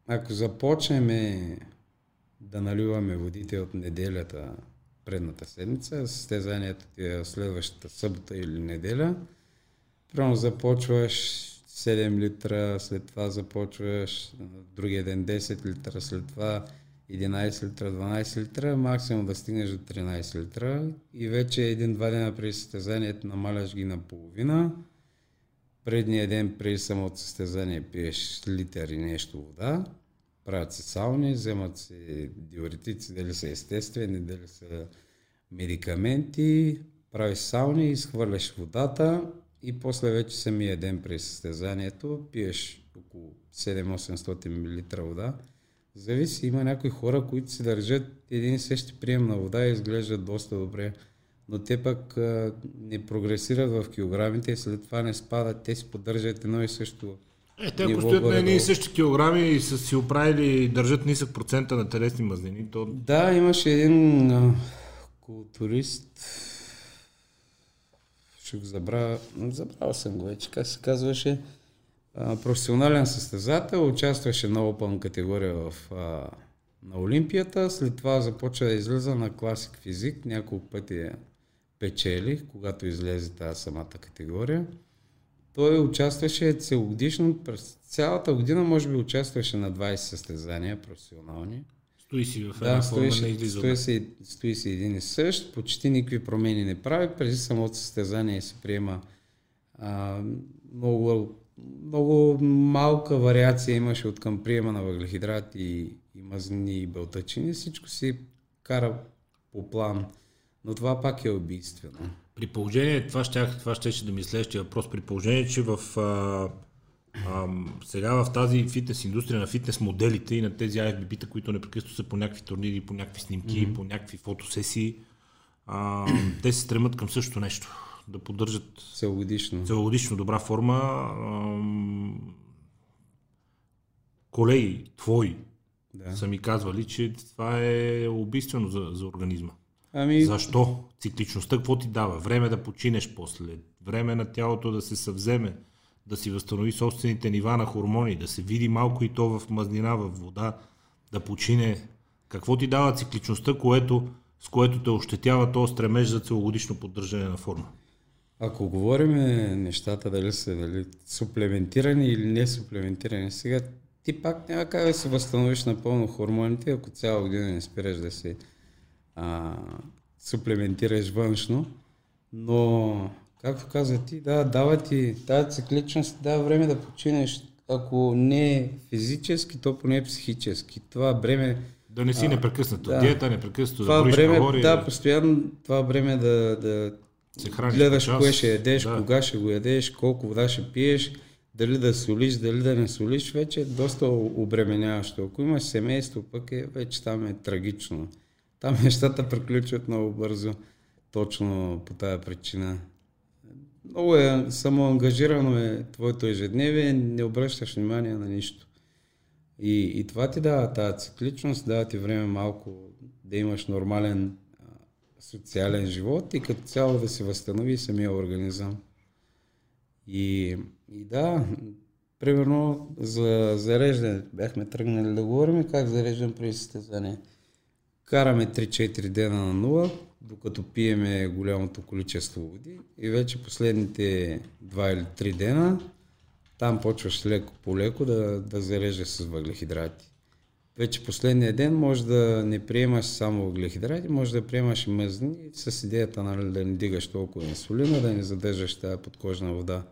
ако започнем да наливаме водите от неделята предната седмица, състезанието ти е следващата събота или неделя, Примерно започваш 7 литра, след това започваш другия ден 10 литра, след това 11 литра, 12 литра, максимум да стигнеш до 13 литра и вече един-два дена преди състезанието намаляш ги на половина. Предния ден преди самото състезание пиеш литър и нещо вода, правят се сауни, вземат се диуретици, дали са естествени, дали са медикаменти, правиш сауни, изхвърляш водата и после вече самия ден при състезанието пиеш около 7-800 мл вода. Зависи, има някои хора, които се държат един и същи прием на вода и изглеждат доста добре, но те пък а, не прогресират в килограмите и след това не спадат, те си поддържат едно и също е, те ако стоят на едни и същи килограми и са си оправили, държат нисък процента на телесни мазнини, то... Да, имаше един а, културист, ще го забравя, забравя съм го вече, как се казваше, а, професионален състезател, участваше много пълна категория в, а, на Олимпията, след това започва да излиза на класик физик, няколко пъти я печели, когато излезе тази самата категория. Той участваше целогодишно, през цялата година може би участваше на 20 състезания професионални. Стои си в една да, форма, не излиза. Стои си, стои си един и същ, почти никакви промени не прави, преди самото състезание се приема а, много, много малка вариация имаше от към приема на въглехидрати и, и и белтачини, всичко си кара по план, но това пак е убийствено. При положение, това ще, това ще да ми следващия въпрос, при положение, че в а, а, сега в тази фитнес индустрия на фитнес моделите и на тези IFBB-та, които непрекъснато са по някакви турнири, по някакви снимки, mm-hmm. по някакви фотосесии, а, те се стремат към същото нещо. Да поддържат целогодишно, целогодишно добра форма. Колеги твои да. са ми казвали, че това е убийствено за, за организма. Ами... Защо? Цикличността какво ти дава? Време да починеш после, време на тялото да се съвземе, да си възстанови собствените нива на хормони, да се види малко и то в мазнина, в вода, да почине. Какво ти дава цикличността, което, с което те ощетява този стремеж за целогодишно поддържане на форма? Ако говорим нещата дали са дали, суплементирани или не суплементирани, сега ти пак няма как да се възстановиш напълно хормоните, ако цяла година не спираш да се а, суплементираш външно, но както каза ти, да, дава ти тази цикличност, дава време да починеш, ако не физически, то поне психически. Това време... Да не си непрекъснато. Да, диета непрекъснато, това да време, калории. Да, постоянно това време да, да се храниш гледаш кое ще ядеш, да. кога ще го ядеш, колко вода ще пиеш, дали да солиш, дали да не солиш, вече е доста обременяващо. Ако имаш семейство, пък е, вече там е трагично. Там нещата приключват много бързо, точно по тази причина. Много е самоангажирано е твоето ежедневие, не обръщаш внимание на нищо. И, и това ти дава тази цикличност, дава ти време малко да имаш нормален социален живот и като цяло да се възстанови самия организъм. И, и да, примерно за зареждане, бяхме тръгнали да говорим как зареждам при състезание. Караме 3-4 дена на нула, докато пиеме голямото количество води и вече последните 2 или 3 дена там почваш леко по леко да, да зареждаш с въглехидрати. Вече последния ден може да не приемаш само въглехидрати, може да приемаш и мъзни с идеята нали, да не дигаш толкова инсулина, да не задържаш тази подкожна вода.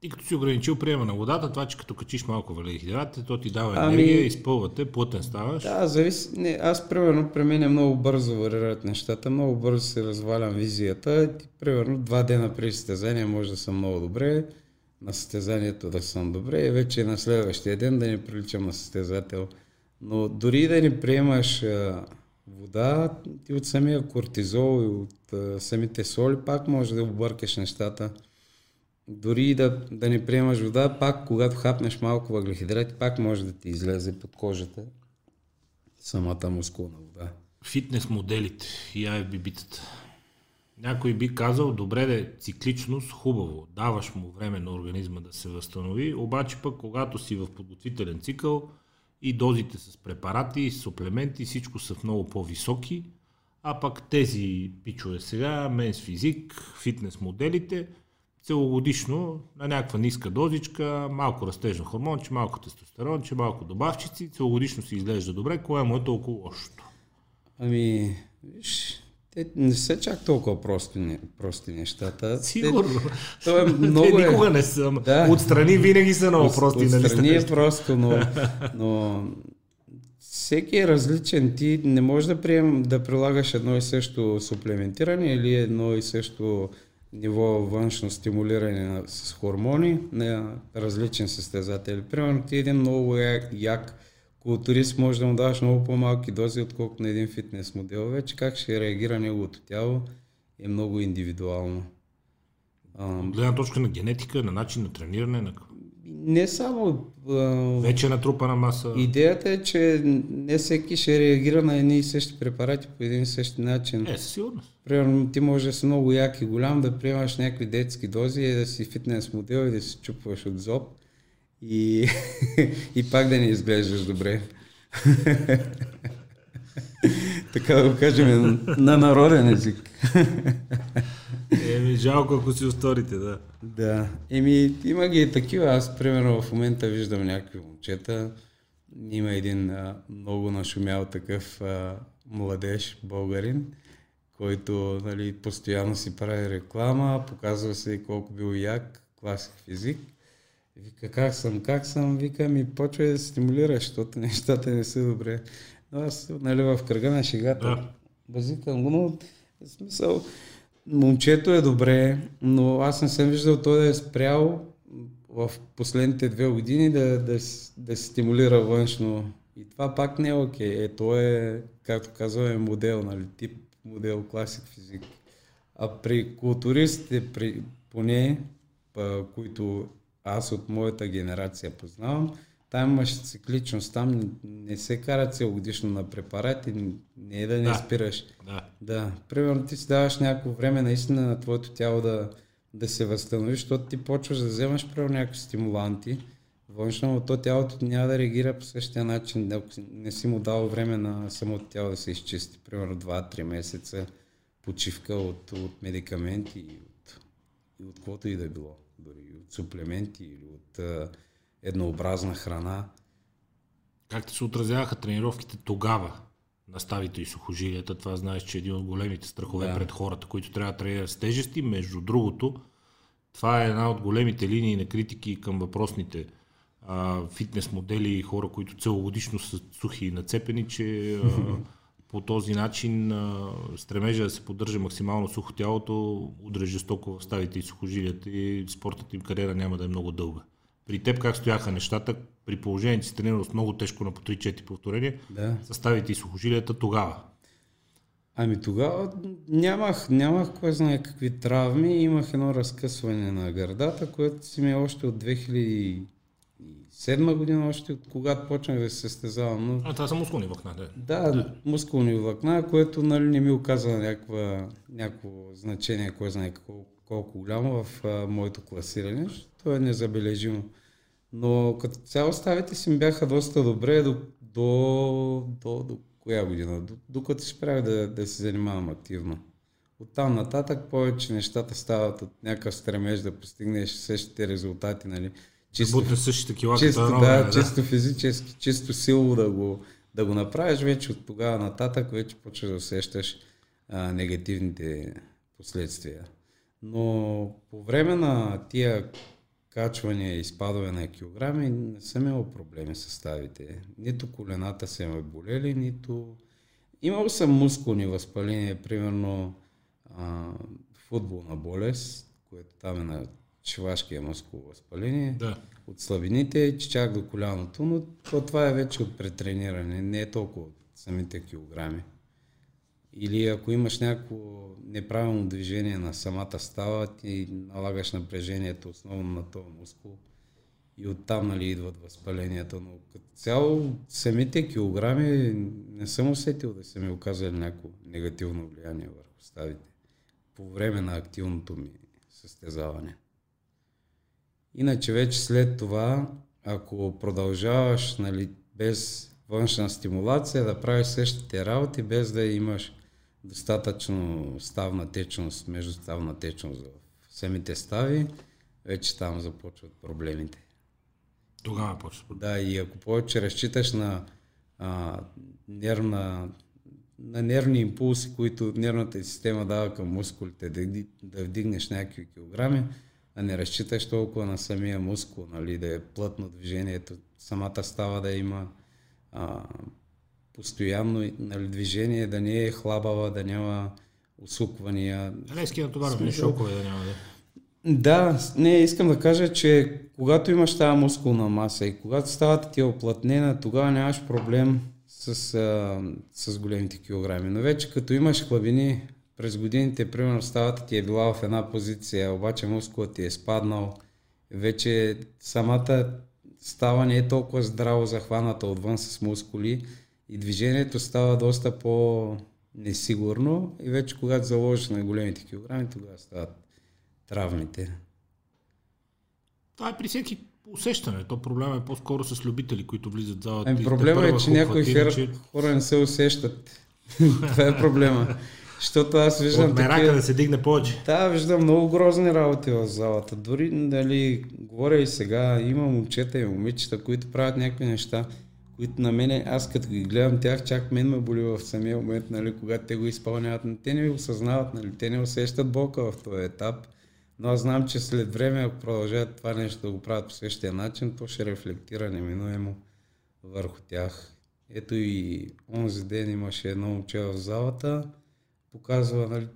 Ти като си ограничил приема на водата, това, че като качиш малко въглехидрати, то ти дава ами, енергия, ами, изпълвате, плътен ставаш. Да, зависи. Не, аз, примерно, при мен е много бързо варират нещата, много бързо се развалям визията. Примерно, два дена преди състезание може да съм много добре, на състезанието да съм добре и вече на следващия ден да не приличам на състезател. Но дори да не приемаш вода, ти от самия кортизол и от самите соли пак може да объркаш нещата. дори да, да не приемаш вода, пак когато хапнеш малко въглехидрати, пак може да ти излезе под кожата самата мускулна вода. Фитнес моделите и IFBB-тата. Някой би казал, добре да е цикличност, хубаво, даваш му време на организма да се възстанови, обаче пък когато си в подготвителен цикъл и дозите с препарати, и суплементи, всичко са в много по-високи, а пък тези пичове сега, менс физик, фитнес моделите, целогодишно на някаква ниска дозичка, малко растежно хормонче, малко тестостеронче, малко добавчици, целогодишно си изглежда добре, кое му е толкова лошото? Ами, виж, те не са чак толкова прости, прости нещата. Сигурно. Те, то е много Те никога не са. Да. Отстрани винаги са много от, прости. Отстрани нали е просто, но, но всеки е различен. Ти не можеш да, прием, да прилагаш едно и също суплементиране или едно и също ниво външно стимулиране с хормони на различен състезател. Примерно ти един много як, як културист може да му даваш много по-малки дози, отколкото на един фитнес модел. Вече как ще реагира неговото тяло е много индивидуално. Гледна точка на генетика, на начин на трениране, на... Не само... Вече е натрупана маса. Идеята е, че не всеки ще реагира на едни и същи препарати по един и същи начин. Е, със сигурност. Примерно ти може да си много як и голям, да приемаш някакви детски дози и да си фитнес модел и да си чупваш от зоб и, и пак да не изглеждаш добре. така да го кажем на народен език. Еми, жалко ако си усторите, да. Да. Еми, има ги и такива. Аз, примерно, в момента виждам някакви момчета. Има един а, много нашумял такъв а, младеж, българин, който нали, постоянно си прави реклама, показва се колко бил як, класик физик. Вика, как съм, как съм, вика ми, почва да стимулира, защото нещата не са добре. Но аз, нали, в кръга на шегата, да. базикам го, но в смисъл, момчето е добре, но аз не съм виждал той да е спрял в последните две години да, да, да стимулира външно. И това пак не е окей. Okay. Е, то е, както казваме, модел, нали, тип модел, класик физик. А при културистите, при, поне, па, които аз от моята генерация познавам, там имаш цикличност, там не се кара целогодишно на препарати, не е да не да. спираш. Да. да. Примерно ти си даваш някакво време наистина на твоето тяло да, да се възстанови, защото ти почваш да вземаш примерно някакви стимуланти, външно, но то тялото няма да реагира по същия начин, да не си му дал време на самото тяло да се изчисти, примерно 2-3 месеца почивка от, от медикаменти и от, и от каквото и да било дори от суплементи или от а, еднообразна храна. Как ти се отразяваха тренировките тогава на ставите и сухожилията? Това знаеш, че е един от големите страхове да. пред хората, които трябва да тренират с тежести. Между другото, това е една от големите линии на критики към въпросните а, фитнес модели и хора, които целогодишно са сухи и нацепени, че а, по този начин стремежа да се поддържа максимално сухо тялото, удря жестоко в ставите и сухожилията и спортната им кариера няма да е много дълга. При теб как стояха нещата, при положение, че си тренирал с много тежко на по 3-4 повторения, да. съставите и сухожилията тогава? Ами тогава нямах, нямах кой знае какви травми, имах едно разкъсване на гърдата, което си ми е още от 2000 седма година още, от когато почнах да се състезавам. Но... А, това са мускулни влакна, да. Да, да. мускулни влакна, което нали, не ми оказа някаква, някакво значение, кой знае колко, колко голямо в а, моето класиране. То е незабележимо. Но като цяло ставите си бяха доста добре до, до, до, до коя година, до, докато ще правя да, да се занимавам активно. От там нататък повече нещата стават от някакъв стремеж да постигнеш същите резултати, нали? Чисто, Бутне същите кила, чисто, да, да, чисто физически, чисто силно да го, да го направиш, вече от тогава нататък вече почваш да усещаш а, негативните последствия. Но по време на тия качвания и спадове на килограми не съм имал проблеми с ставите. Нито колената се ме болели, нито... Имал съм мускулни възпаления, примерно а, футболна болест, което там е на чевашкия мускул възпаление, да. от слабините, че чак до коляното, но то, това е вече от претрениране, не е толкова от самите килограми. Или ако имаш някакво неправилно движение на самата става, ти налагаш напрежението основно на този мускул и оттам нали, идват възпалението. Но като цяло самите килограми не съм усетил да са ми оказали някакво негативно влияние върху ставите по време на активното ми състезаване. Иначе вече след това, ако продължаваш нали, без външна стимулация, да правиш същите работи, без да имаш достатъчно ставна течност, междуставна течност в самите стави, вече там започват проблемите. Тогава почва. Да, и ако повече разчиташ на а, нервна, на нервни импулси, които нервната система дава към мускулите, да, да вдигнеш някакви килограми, а не разчиташ толкова на самия мускул, нали, да е плътно движението, самата става да има а, постоянно нали, движение, да не е хлабава, да няма усуквания. Лески натоварване, шокове да няма да. Да, не, искам да кажа, че когато имаш тази мускулна маса и когато ставата ти е оплътнена, тогава нямаш проблем с, а, с големите килограми. Но вече като имаш хлабини, през годините, примерно, ставата ти е била в една позиция, обаче мускулът ти е спаднал, вече самата става не е толкова здраво захваната отвън с мускули и движението става доста по-несигурно и вече когато заложиш на големите килограми, тогава стават травмите. Това е при всеки усещане. То проблема е по-скоро с любители, които влизат в залата. Ами, проблема е, че някои хора, че... хора не се усещат. Това е проблема. Защото аз виждам. От мерака такива... да се дигне повече. Да, виждам много грозни работи в залата. Дори, дали, говоря и сега, има момчета и момичета, които правят някакви неща, които на мене, аз като ги гледам тях, чак мен ме боли в самия момент, нали, когато те го изпълняват. Но те не осъзнават, нали, те не усещат болка в този етап. Но аз знам, че след време, ако продължават това нещо да го правят по същия начин, то ще рефлектира неминуемо върху тях. Ето и онзи ден имаше едно момче в залата, показва, нали,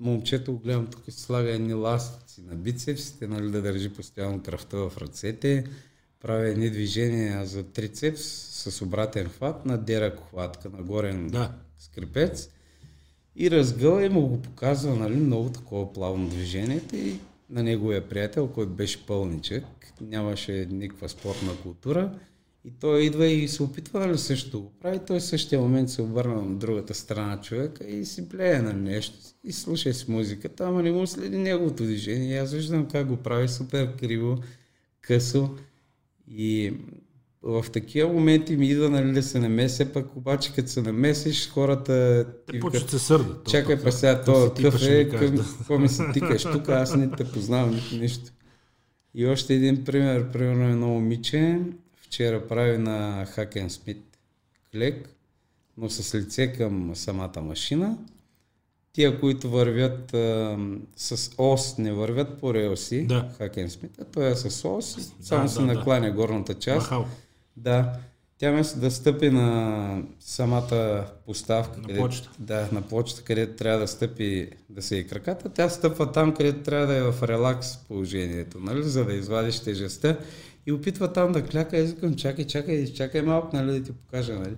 момчето, гледам тук, слага едни ластици на бицепсите, нали, да държи постоянно кръвта в ръцете, прави едни движения за трицепс с обратен хват на дерак хватка, на горен да. скрипец и разгъла и му го показва нали, много такова плавно движението и на неговия приятел, който беше пълничък, нямаше никаква спортна култура и той идва и се опитва нали, също го прави. Той в същия момент се обърна на другата страна човека и си плее на нещо и слуша си музиката, ама не му следи неговото движение. И аз виждам как го прави супер криво, късо и в такива моменти ми идва нали, да се намеся, пък обаче като се намесиш, хората... Те почват се сърдат. Чакай па сега, то къв е, какво ми се тикаш тук, аз не те познавам нито нищо. И още един пример, примерно едно момиче, вчера прави на Хакен Смит клек, но с лице към самата машина. Тия, които вървят а, с ос, не вървят по релси, да. Хакен Смит, а той е с ос, само да, се накланя да. горната част. Махал. Да. Тя вместо да стъпи на самата поставка, на къде, почта. Да, на почта, където трябва да стъпи, да се и краката, тя стъпва там, където трябва да е в релакс положението, нали, за да извадиш тежестта и опитва там да кляка и викам, чакай, чакай, чакай малко, нали, да ти покажа, нали.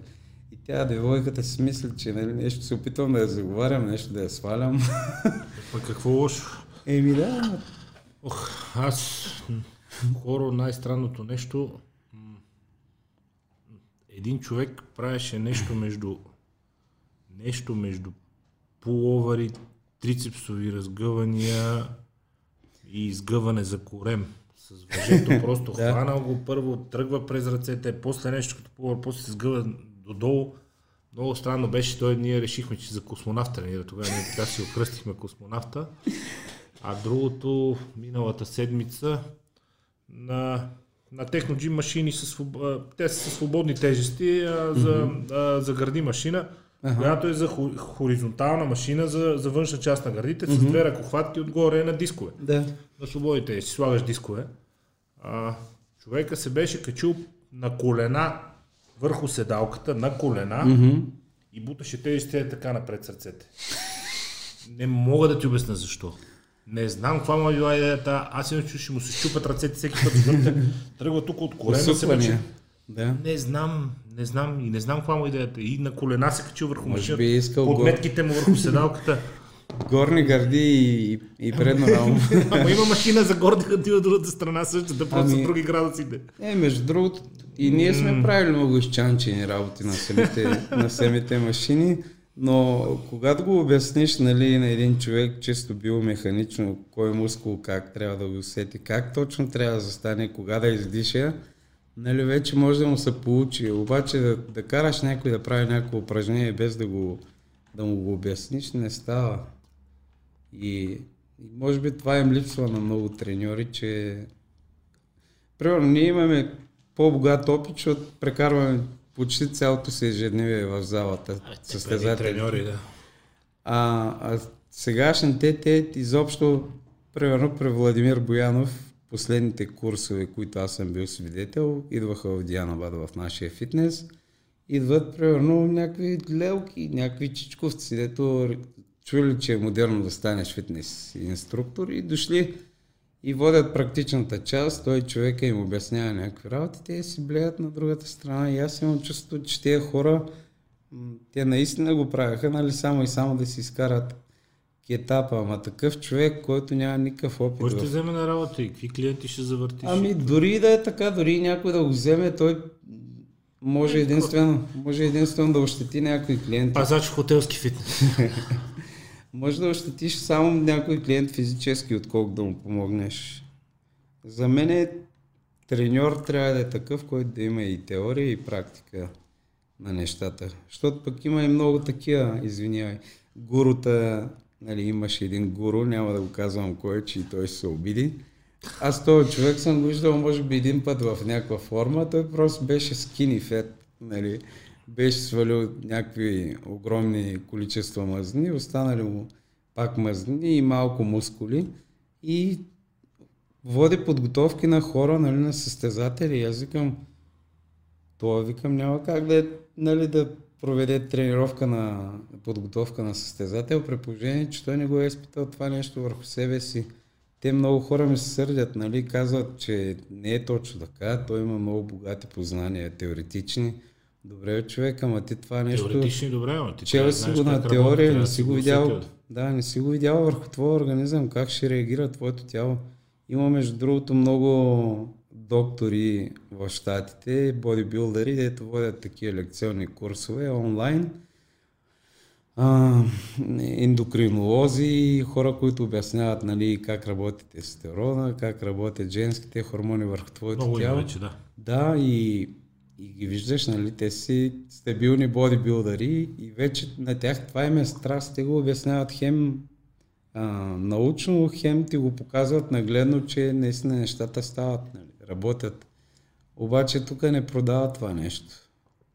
И тя, девойката си мисли, че нали, нещо се опитвам да я заговарям, нещо да я свалям. Па какво лошо? Еми да. Ох, аз хоро най-странното нещо, един човек правеше нещо между нещо между пуловари, трицепсови разгъвания и изгъване за корем. С въжето просто хванал го първо, тръгва през ръцете, после нещо като пуловар, после се сгъва додолу. Много странно беше, той ние решихме, че за космонавт тренира. Тогава ние така си окръстихме космонавта. А другото, миналата седмица, на на техноджим машини, с, те са свободни тежести а, за, mm-hmm. а, за гърди машина, uh-huh. която е за хоризонтална машина за, за външна част на гърдите, mm-hmm. с две ръкохватки отгоре на дискове. Да. На свободни тежести, слагаш дискове. А, човека се беше качил на колена върху седалката, на колена mm-hmm. и буташе тежестите така напред сърцете. Не мога да ти обясня защо. Не знам каква му е била идеята. Аз иначе ще му се щупат ръцете всеки път, тръгва тук от колена, се мъчи. Да. Не знам, не знам и не знам каква му е идеята. И на колена се качил върху машината. е Подметките му върху седалката. горни гърди и, и предно рамо. Ама има машина за горди хати от другата страна също, да просто Ами- други градусите. Е, между другото, и ние сме правили много изчанчени работи на самите, на самите машини, но когато го обясниш нали, на един човек чисто биомеханично, кой мускул как трябва да го усети, как точно трябва да застане, кога да издиша, нали, вече може да му се получи. Обаче да, да караш някой да прави някакво упражнение без да, го, да му го обясниш, не става. И, и може би това им липсва на много треньори, че Примерно, ние имаме по-богат опит, защото прекарваме почти цялото си ежедневие в залата. състезатели. треньори, да. А, а сегашните, те изобщо, примерно при Владимир Боянов, последните курсове, които аз съм бил свидетел, идваха в Дианабад в нашия фитнес, идват примерно някакви лелки, някакви чичковци, дето чули, че е модерно да станеш фитнес инструктор и дошли и водят практичната част, той човека им обяснява някакви работи, те си блеят на другата страна и аз имам чувство, че тези хора те наистина го правяха, нали, само и само да си изкарат кетапа, ама такъв човек, който няма никакъв опит. Кой ще в- вземе на работа и какви клиенти ще завъртиш? Ами дори да е така, дори някой да го вземе, той може единствено, може единствено да ощети някой клиент. Пазач хотелски фитнес. Може да ощетиш само някой клиент физически, отколкото да му помогнеш. За мен е треньор трябва да е такъв, който да има и теория и практика на нещата. Защото пък има и много такива, извинявай, гурута, нали, имаше един гуру, няма да го казвам кой е, че и той се обиди. Аз този човек съм го виждал, може би един път в някаква форма, той просто беше скини фет, нали, беше свалил някакви огромни количества мазнини, останали му пак мазнини и малко мускули и води подготовки на хора, нали, на състезатели. Аз викам, това викам няма как да, е, нали, да проведе тренировка на подготовка на състезател, при положение, че той не го е изпитал това нещо върху себе си. Те много хора ми се сърдят, нали, казват, че не е точно така, той има много богати познания, теоретични. Добре, човек, ама ти това нещо... Теоретични добре, но ти Чел си го на теория, не си го видял. Да, не си го видял върху твоя организъм, как ще реагира твоето тяло. Има между другото много доктори в щатите, бодибилдъри, дето водят такива лекционни курсове онлайн. А, ендокринолози, хора, които обясняват нали, как работи тестостерона, как работят женските хормони върху твоето Много тяло. вече, да. Да, и, и ги виждаш, нали, те си стабилни бодибилдъри и вече на тях това им е страст. Те го обясняват хем а, научно, хем ти го показват нагледно, че наистина нещата стават, нали, работят. Обаче тук не продава това нещо.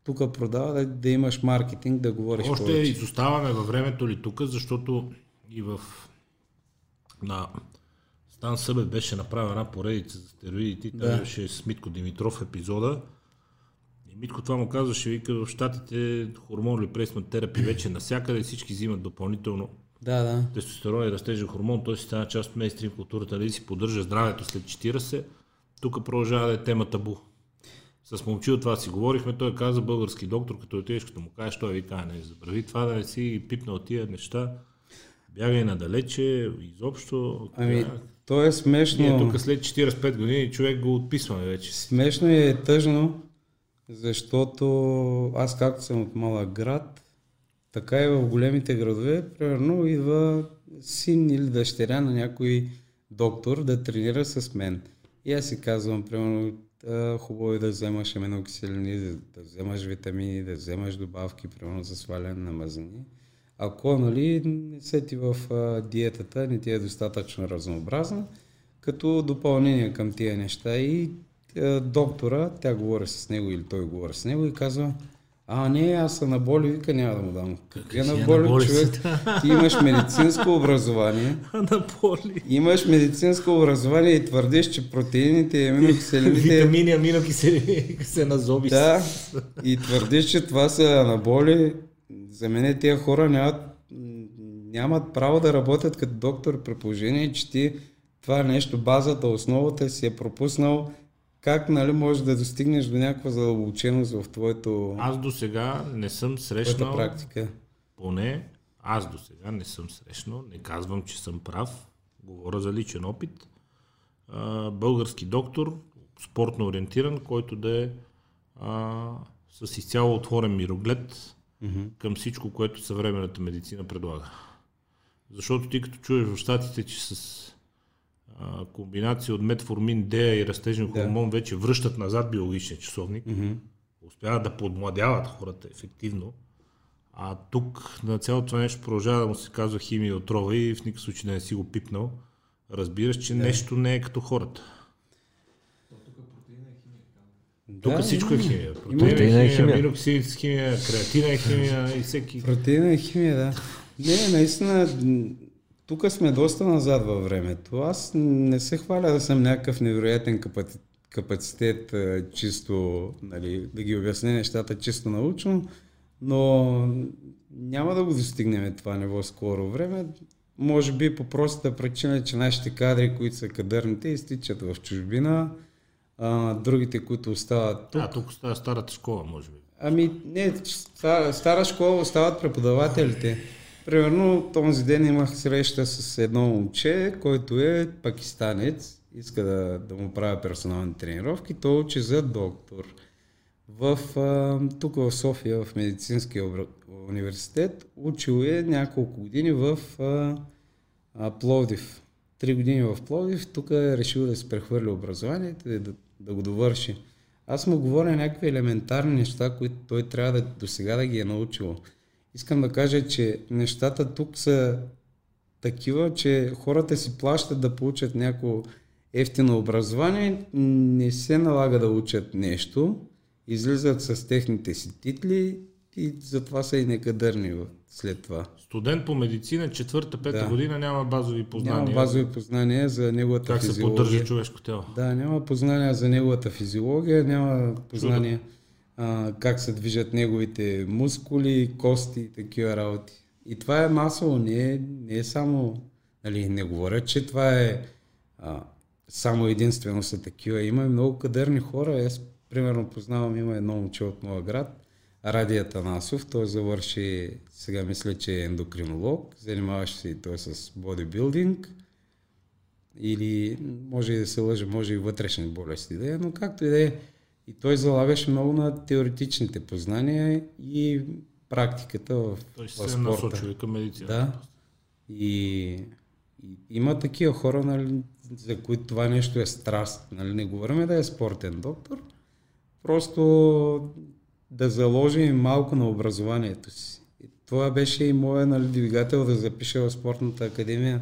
Тук продава да, да имаш маркетинг, да говориш Още повече. изоставаме във времето ли тук, защото и в на Стан Събе беше направена поредица за стероидите. Да. Да. беше с Митко Димитров епизода. Митко това му казваше, вика, в Штатите хормон реплейсмент терапи вече навсякъде всички взимат допълнително Да, да. тестостерон и растежен хормон, той си стана част от мейнстрим културата, да си поддържа здравето след 40. Тук продължава да е тема табу. С момчил това си говорихме, той каза български доктор, като отидеш, като му кажеш, той вика, не забрави това да не си пипнал тия неща, бягай надалече, изобщо. Ами, Тя- то е смешно. Ние тук след 45 години човек го отписваме вече. Смешно и е тъжно, защото аз както съм от малък град, така и в големите градове, примерно идва син или дъщеря на някой доктор да тренира с мен. И аз си казвам, примерно, «А, хубаво е да вземаш аминокиселини, да, да вземаш витамини, да вземаш добавки, примерно за сваляне на мазнини. Ако нали, не се ти в а, диетата, не ти е достатъчно разнообразна, като допълнение към тия неща и доктора, тя говори с него или той говори с него и казва, а не, аз съм на боли, вика няма да му дам. Какви е на боли, боли човек? Ти имаш медицинско образование, на поли. имаш медицинско образование и твърдиш, че протеините и аминокиселините Витамини, аминокиселини се назоби. да, и твърдиш, че това са анаболи. За мен тези хора нямат, нямат право да работят като доктор при положение, че ти това нещо, базата, основата си е пропуснал как нали, можеш да достигнеш до някаква задълбоченост в твоето Аз до сега не съм срещнал, практика? поне аз до сега не съм срещнал, не казвам, че съм прав, говоря за личен опит. А, български доктор, спортно ориентиран, който да е а, с изцяло отворен мироглед към всичко, което съвременната медицина предлага. Защото ти като чуеш в щатите, че с а, комбинация от метформин, дея и растежен Да. хормон вече връщат назад биологичния часовник, успяват да подмладяват хората ефективно, а тук на цялото това нещо продължава да му се казва химия и отрова и в никакъв случай да не си го пипнал, разбираш, че нещо не е като хората. Тук Да, всичко е химия. Протеина Протеина е е химия, аминоксид е химия, креатина е химия и всеки... Протеина и химия, да. Не, наистина, тук сме доста назад във времето. Аз не се хваля да съм някакъв невероятен капацитет, чисто, нали, да ги обясня нещата чисто научно, но няма да го достигнем това ниво скоро време. Може би по простата причина, че нашите кадри, които са кадърните, изтичат в чужбина, а, другите, които остават тук, А, тук става старата школа, може би. Ами не, стара, стара школа остават преподавателите. Примерно този ден имах среща с едно момче, който е пакистанец, иска да, да му правя персонални тренировки. Той учи за доктор. В, а, тук в София, в медицинския университет, учил е няколко години в а, а, Пловдив. Три години в Пловдив, тук е решил да се прехвърли образованието и да, да го довърши. Аз му говоря някакви елементарни неща, които той трябва да до сега да ги е научил. Искам да кажа, че нещата тук са такива, че хората си плащат да получат някакво ефтино образование, не се налага да учат нещо, излизат с техните си титли и затова са и некадърни след това. Студент по медицина, четвърта, пета Да. година няма базови познания. Няма базови познания за неговата Как се физиология. поддържа човешко тяло. Да, няма познания за неговата физиология, няма познания как се движат неговите мускули, кости и такива работи. И това е масово, не е, не е само, нали, не говоря, че това е а, само единствено са такива. Има много кадърни хора. Аз, примерно, познавам, има едно момче от моя град, Ради Атанасов, той завърши, сега мисля, че е ендокринолог, занимаваше се и той с бодибилдинг или може и да се лъжа, може и вътрешни болести да е, но както и да е. И той залагаше много на теоретичните познания и практиката в, Той в се спорта. насочил и към медицина. Да. И, има такива хора, нали, за които това нещо е страст. Нали, не говорим да е спортен доктор, просто да заложим малко на образованието си. И това беше и моя нали, двигател да запиша в спортната академия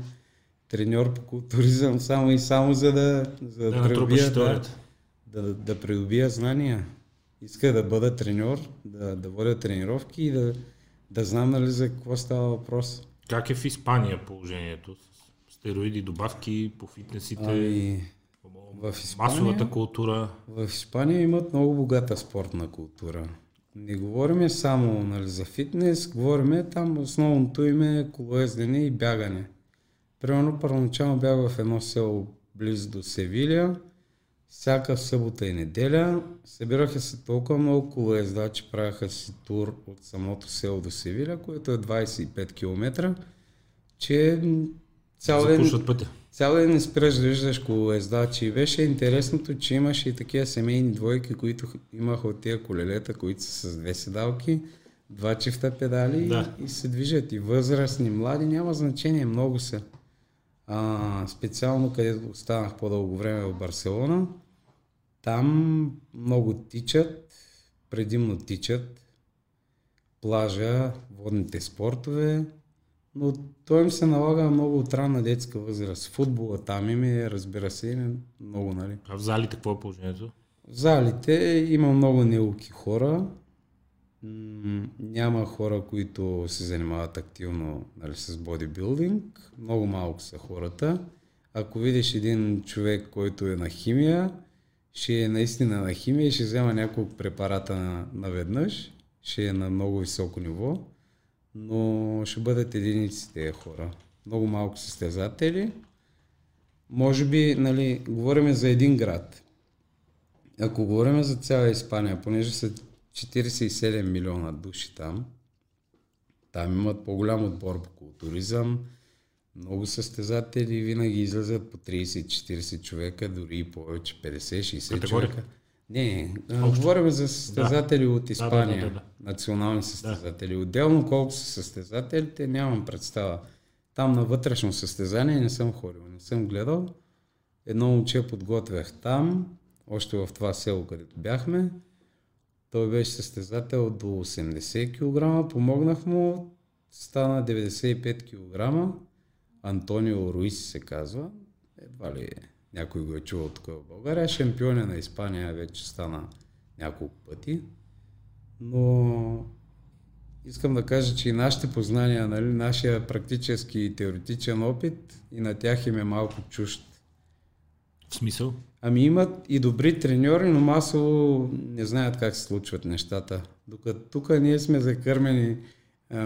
треньор по културизъм, само и само за да, за Да придобия, да, теорията. Да, да придобия знания. Иска да бъда треньор, да, да водя тренировки и да, да знам нали, за какво става въпрос. Как е в Испания положението? Стероиди, добавки по фитнесите, Ами, в Испания- масовата култура. в Испания имат много богата спортна култура. Не говориме само нали, за фитнес, говориме там основното им е колоездене и бягане. Примерно първоначално бях в едно село близо до Севилия. Всяка събота и неделя събираха се толкова много колоездачи, правяха си тур от самото село до Севиля, което е 25 км, че цял ден, пътя. цял ден не спираш да виждаш колоездачи. И беше интересното, че имаше и такива семейни двойки, които имаха от тия колелета, които са с две седалки, два чифта педали Да. и, и се движат. И възрастни, млади, няма значение, много са. А, специално където останах по-дълго време в Барселона, там много тичат, предимно тичат, плажа, водните спортове, но той им се налага много от ранна детска възраст. Футбола там им е, разбира се, е много, нали. А в залите какво е положението? В залите има много неуки хора. Няма хора, които се занимават активно нали, с бодибилдинг. Много малко са хората. Ако видиш един човек, който е на химия, ще е наистина на химия и ще взема няколко препарата на- наведнъж. Ще е на много високо ниво. Но ще бъдат единици тези хора. Много малко състезатели. Може би, нали, говорим за един град. Ако говорим за цяла Испания, понеже са 47 милиона души там, там имат по-голям отбор по културизъм, много състезатели винаги излизат по 30-40 човека, дори и повече 50-60 човека. Не, Общо. говорим за състезатели да. от Испания, да, да, да, да. национални състезатели. Да. Отделно колко са състезателите, нямам представа. Там на вътрешно състезание не съм ходил, не съм гледал. Едно момче подготвях там, още в това село, където бяхме. Той беше състезател до 80 кг, помогнах му, стана 95 кг. Антонио Руис се казва. Едва ли някой го е чувал тук в България. Шампионя на Испания вече стана няколко пъти. Но искам да кажа, че и нашите познания, нали, нашия практически и теоретичен опит и на тях им е малко чужд. В смисъл? Ами имат и добри треньори, но масово не знаят как се случват нещата. Докато тук ние сме закърмени,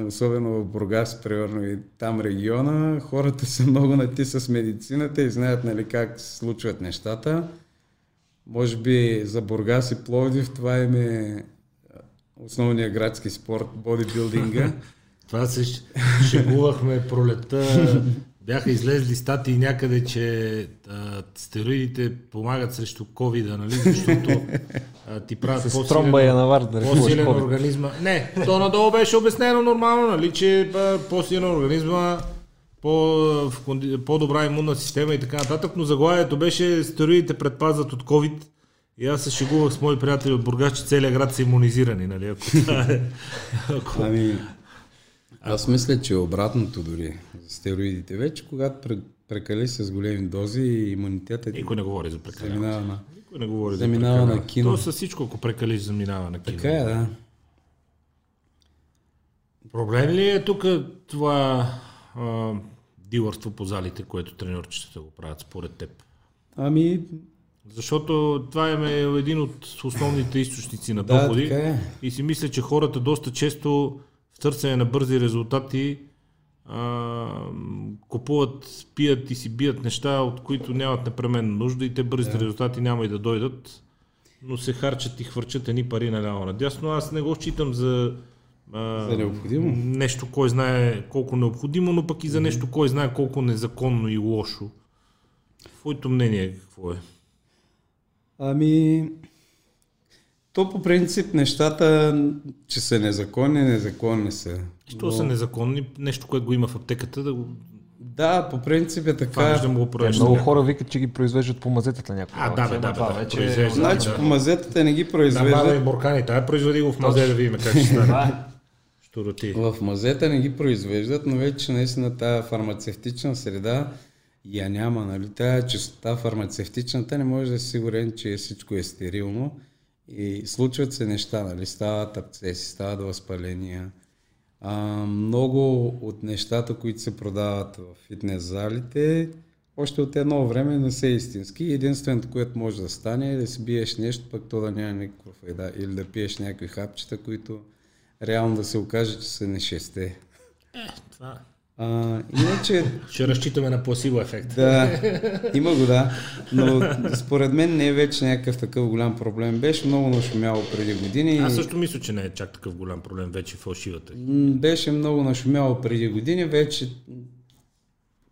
особено в Бургас, примерно и там региона, хората са много на ти с медицината и знаят нали, как се случват нещата. Може би за Бургас и Пловдив това им е основният градски спорт, бодибилдинга. това се шегувахме пролета бяха излезли статии някъде, че а, стероидите помагат срещу covid нали? защото а, ти правят по-силен, по-силен организма. Не, то надолу беше обяснено нормално, нали, че по-силен организма, по, по-добра имунна система и така нататък, но заглавието беше стероидите предпазват от COVID и аз се шегувах с мои приятели от Бургас, че целият град са иммунизирани, нали? Ако е, ако... Ами, аз мисля, че е обратното дори за стероидите. Вече, когато прекали с големи дози, имунитетът... Никой не говори за прекаляване. Заминава на... Никой не говори заминава за на кино. То със всичко, ако прекалиш, заминава на кино. Така е, да. Проблем ли е тук това а, дилърство по залите, което треньорчетата го правят според теб? Ами... Защото това е един от основните източници на доходи. Да, е. И си мисля, че хората доста често търсене на бързи резултати а, купуват, пият и си бият неща, от които нямат непременно нужда и те бързите yeah. резултати няма и да дойдат, но се харчат и хвърчат едни пари наляво надясно. Аз не го считам за, за необходимо. нещо, кой знае колко необходимо, но пък и за нещо, кой знае колко незаконно и лошо. Твоето мнение какво е? Ами, то по принцип нещата, че са незаконни, незаконни са. Що но... са незаконни? Нещо, което го има в аптеката, да го... Да, по принцип е така. да го е, много хора викат, че ги произвеждат по мазетата някакво. А, да, бе, да, да, да, вече... Значи да. по мазетата не ги произвеждат. Да, и буркани, тая произведи го в мазе да видим как ще стане. Штуроти. В мазета не ги произвеждат, но вече наистина тази фармацевтична среда я няма, нали? Тая чистота фармацевтичната не може да си сигурен, че всичко е стерилно и случват се неща, нали? стават абцеси, стават възпаления. А, много от нещата, които се продават в фитнес залите, още от едно време не са истински. Единственото, което може да стане е да си биеш нещо, пък то да няма никаква файда. Или да пиеш някакви хапчета, които реално да се окаже, че са нешесте. Е, това а, иначе... Ще разчитаме на пласиво ефект. Да, има го, да. Но според мен не е вече някакъв такъв голям проблем. Беше много нашумяло преди години. Аз също мисля, че не е чак такъв голям проблем вече фалшивата. Беше много нашумяло преди години. Вече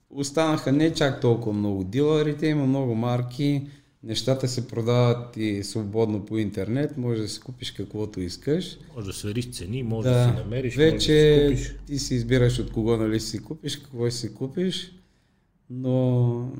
останаха не чак толкова много дилърите, има много марки Нещата се продават и свободно по интернет, може да си купиш каквото искаш. Може да свериш цени, може да, да си намериш, вече може да си купиш. ти си избираш от кого нали си купиш, какво си купиш, но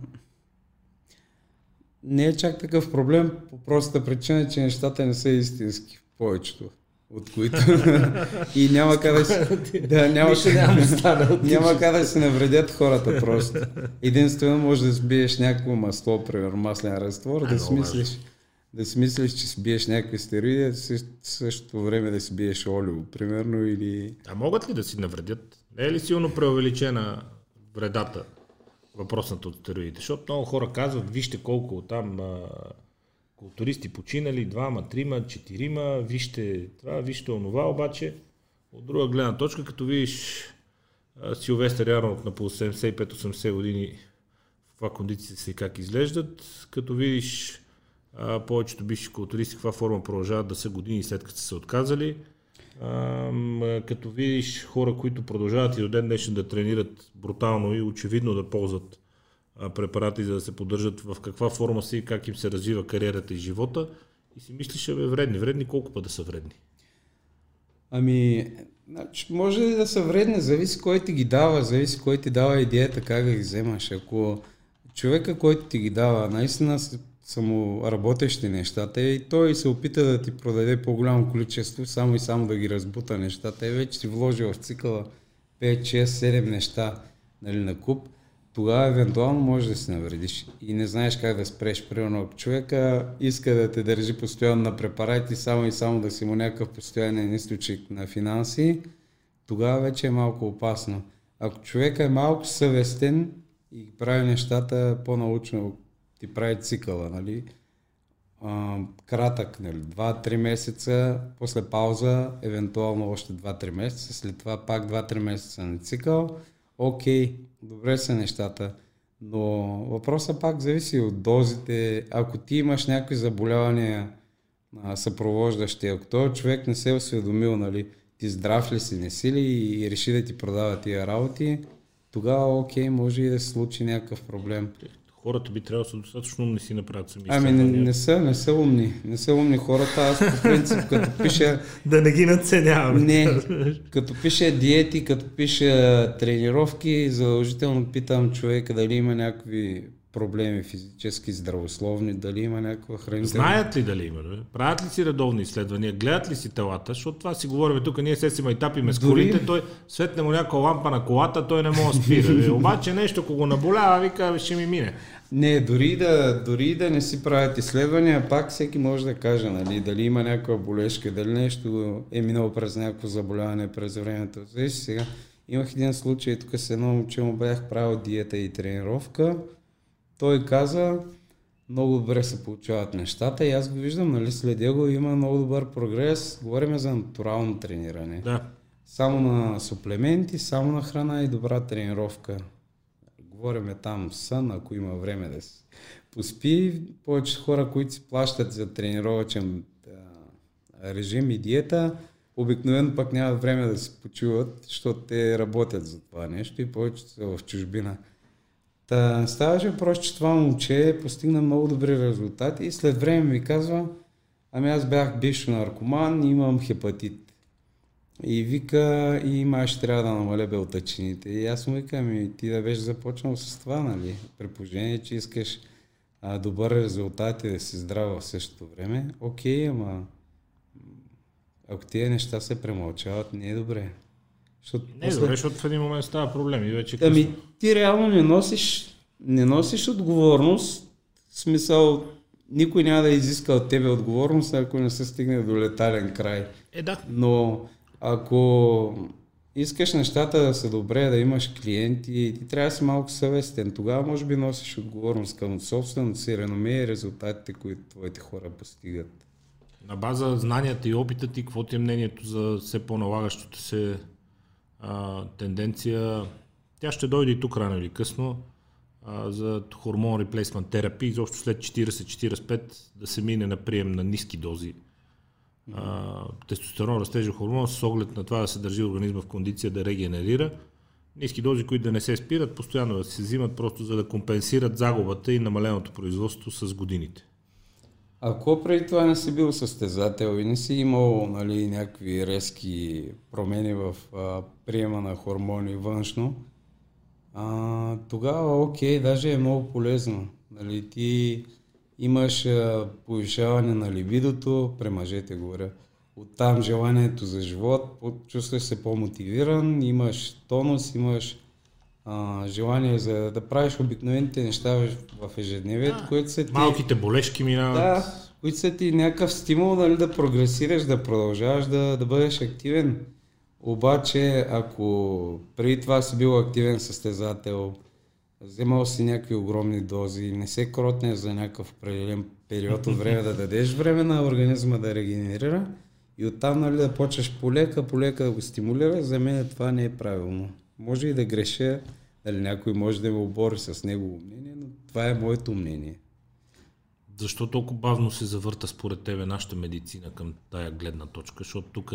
не е чак такъв проблем по простата причина, че нещата не са истински повечето от които и няма къде да, да няма, няма, няма къде да се навредят хората просто. Единствено може да сбиеш някакво масло, примерно маслен разтвор, а, да си мислиш, да си мислиш, че си биеш някакви стероиди, а в същото време да си биеш олио, примерно, или... А могат ли да си навредят? Не е ли силно преувеличена вредата въпросната от стероидите? Защото много хора казват, вижте колко там а, културисти починали, двама, трима, четирима, вижте това, вижте онова, обаче от друга гледна точка, като видиш Силвестър Ярнолд на по 75-80 години в каква кондиция си как изглеждат, като видиш А, повечето бивши културисти каква форма продължават да са години след като са се отказали. А, като видиш хора, които продължават и до ден днешен да тренират брутално и очевидно да ползват препарати, за да се поддържат в каква форма си как им се развива кариерата и живота, и си мислиш, бе, вредни. Вредни колко пъти да са вредни? Ами, значи, може ли да са вредни, зависи кой ти ги дава, зависи кой ти дава идеята, как да ги вземаш. Ако човека, който ти ги дава, наистина са му работещи нещата и той се опита да ти продаде по-голямо количество, само и само да ги разбута нещата и вече си вложи в цикъла 5, 6, 7 неща нали, на куп, тогава евентуално може да си навредиш и не знаеш как да спреш. Примерно, ако човека иска да те държи постоянно на препарати, само и само да си му някакъв постоянен източник на финанси, тогава вече е малко опасно. Ако човека е малко съвестен и прави нещата по-научно, ти прави цикъла, нали? А, кратък, нали? 2-3 месеца, после пауза, евентуално още 2-3 месеца, след това пак 2-3 месеца на цикъл, окей, добре са нещата. Но въпросът пак зависи от дозите. Ако ти имаш някакви заболявания а, съпровождащи, ако този човек не се е осведомил, нали, ти здрав ли си, не си ли и, реши да ти продава тия работи, тогава окей, може и да се случи някакъв проблем хората би трябвало да са достатъчно умни си направят сами. Ами не, не, са, не са умни. Не са умни хората. Аз по принцип, като пиша... да не ги надценявам. Не, като пиша диети, като пиша тренировки, задължително питам човека дали има някакви проблеми физически, здравословни, дали има някаква хранителна... Знаят ли дали има? Бе? Правят ли си редовни изследвания? Гледат ли си телата? Защото това си говорим тук, ние се си майтапиме с колите, той светне му някаква лампа на колата, той не може да спира. Обаче нещо, ако го наболява, вика, ще ми мине. Не, дори да, дори да не си правят изследвания, пак всеки може да каже, нали, дали има някаква болешка, дали нещо е минало през някакво заболяване през времето. Зависи сега. Имах един случай, тук с едно момче му бях правил диета и тренировка. Той каза, много добре се получават нещата и аз го виждам, нали, следя го, има много добър прогрес. Говорим за натурално трениране. Да. Само на суплементи, само на храна и добра тренировка говориме там сън, ако има време да се поспи. Повече хора, които си плащат за тренировачен режим и диета, обикновено пък нямат време да се почуват, защото те работят за това нещо и повече са в чужбина. Та, ставаше въпрос, че това момче постигна много добри резултати и след време ми казва, ами аз бях бивш наркоман имам хепатит. И вика, и май ще трябва да намаля белтачините. И аз му викам, и ти да беше започнал с това, нали? При положение, че искаш а, добър резултат и да си здрава в същото време. Окей, ама ако тия неща се премълчават, не е добре. Защото не после... добре, защото в един момент става проблем и вече Ами ти реално не носиш, не носиш отговорност, в смисъл никой няма да изиска от тебе отговорност, ако не се стигне до летален край. Е, да. Но ако искаш нещата да са добре, да имаш клиенти, ти трябва да си малко съвестен. Тогава може би носиш отговорност към собственото си реноме и резултатите, които твоите хора постигат. На база знанията и опита ти, какво ти е мнението за все по-налагащото се а, тенденция? Тя ще дойде и тук рано или късно а, за хормон реплейсмент терапия, изобщо след 40-45 да се мине на прием на ниски дози а, тестостерон, растежа хормон, с оглед на това да се държи организма в кондиция да регенерира. Ниски дози, които да не се спират, постоянно да се взимат, просто за да компенсират загубата и намаленото производство с годините. Ако преди това не си бил състезател и не си имал нали, някакви резки промени в а, приема на хормони външно, а, тогава окей, даже е много полезно. Нали, ти имаш а, повишаване на либидото, при мъжете говоря, оттам желанието за живот, чувстваш се по-мотивиран, имаш тонус, имаш а, желание за да правиш обикновените неща в, ежедневието, да, които са ти... Малките болешки минават. Да, които са ти някакъв стимул нали, да прогресираш, да продължаваш да, да бъдеш активен. Обаче, ако преди това си бил активен състезател, вземал си някакви огромни дози, не се кротне за някакъв определен период от време да дадеш време на организма да регенерира и оттам нали, да почваш полека, полека да го стимулира, за мен това не е правилно. Може и да греша, дали някой може да ме обори с негово мнение, но това е моето мнение. Защо толкова бавно се завърта според тебе нашата медицина към тая гледна точка? Защото тук,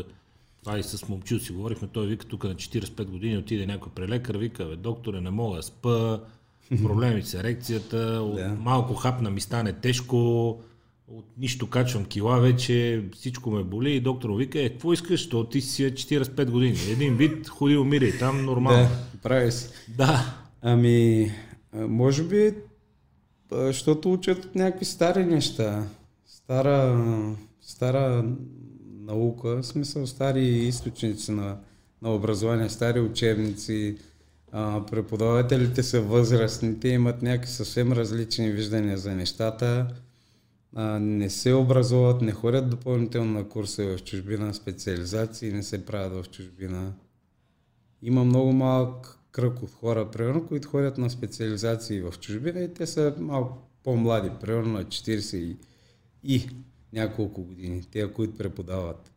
това и с момчил си говорихме, той вика тук на 45 години отиде някой при лекар, вика, бе, докторе, не мога да спа, проблеми с ерекцията, Да. малко хапна ми стане тежко, от нищо качвам кила вече, всичко ме боли и доктор вика, е, какво искаш, то ти си е 45 години. Един вид, ходи, умирай там, нормално. Да, прави си. Да. Ами, може би, защото учат от някакви стари неща. Стара, стара наука, в смисъл стари източници на, на образование, стари учебници. А, преподавателите са възрастни, те имат някакви съвсем различни виждания за нещата. А, не се образуват, не ходят допълнително на курса в чужбина, специализации не се правят в чужбина. Има много малък кръг от хора, примерно, които ходят на специализации в чужбина и те са малко по-млади, примерно на 40 и, и няколко години, те, които преподават.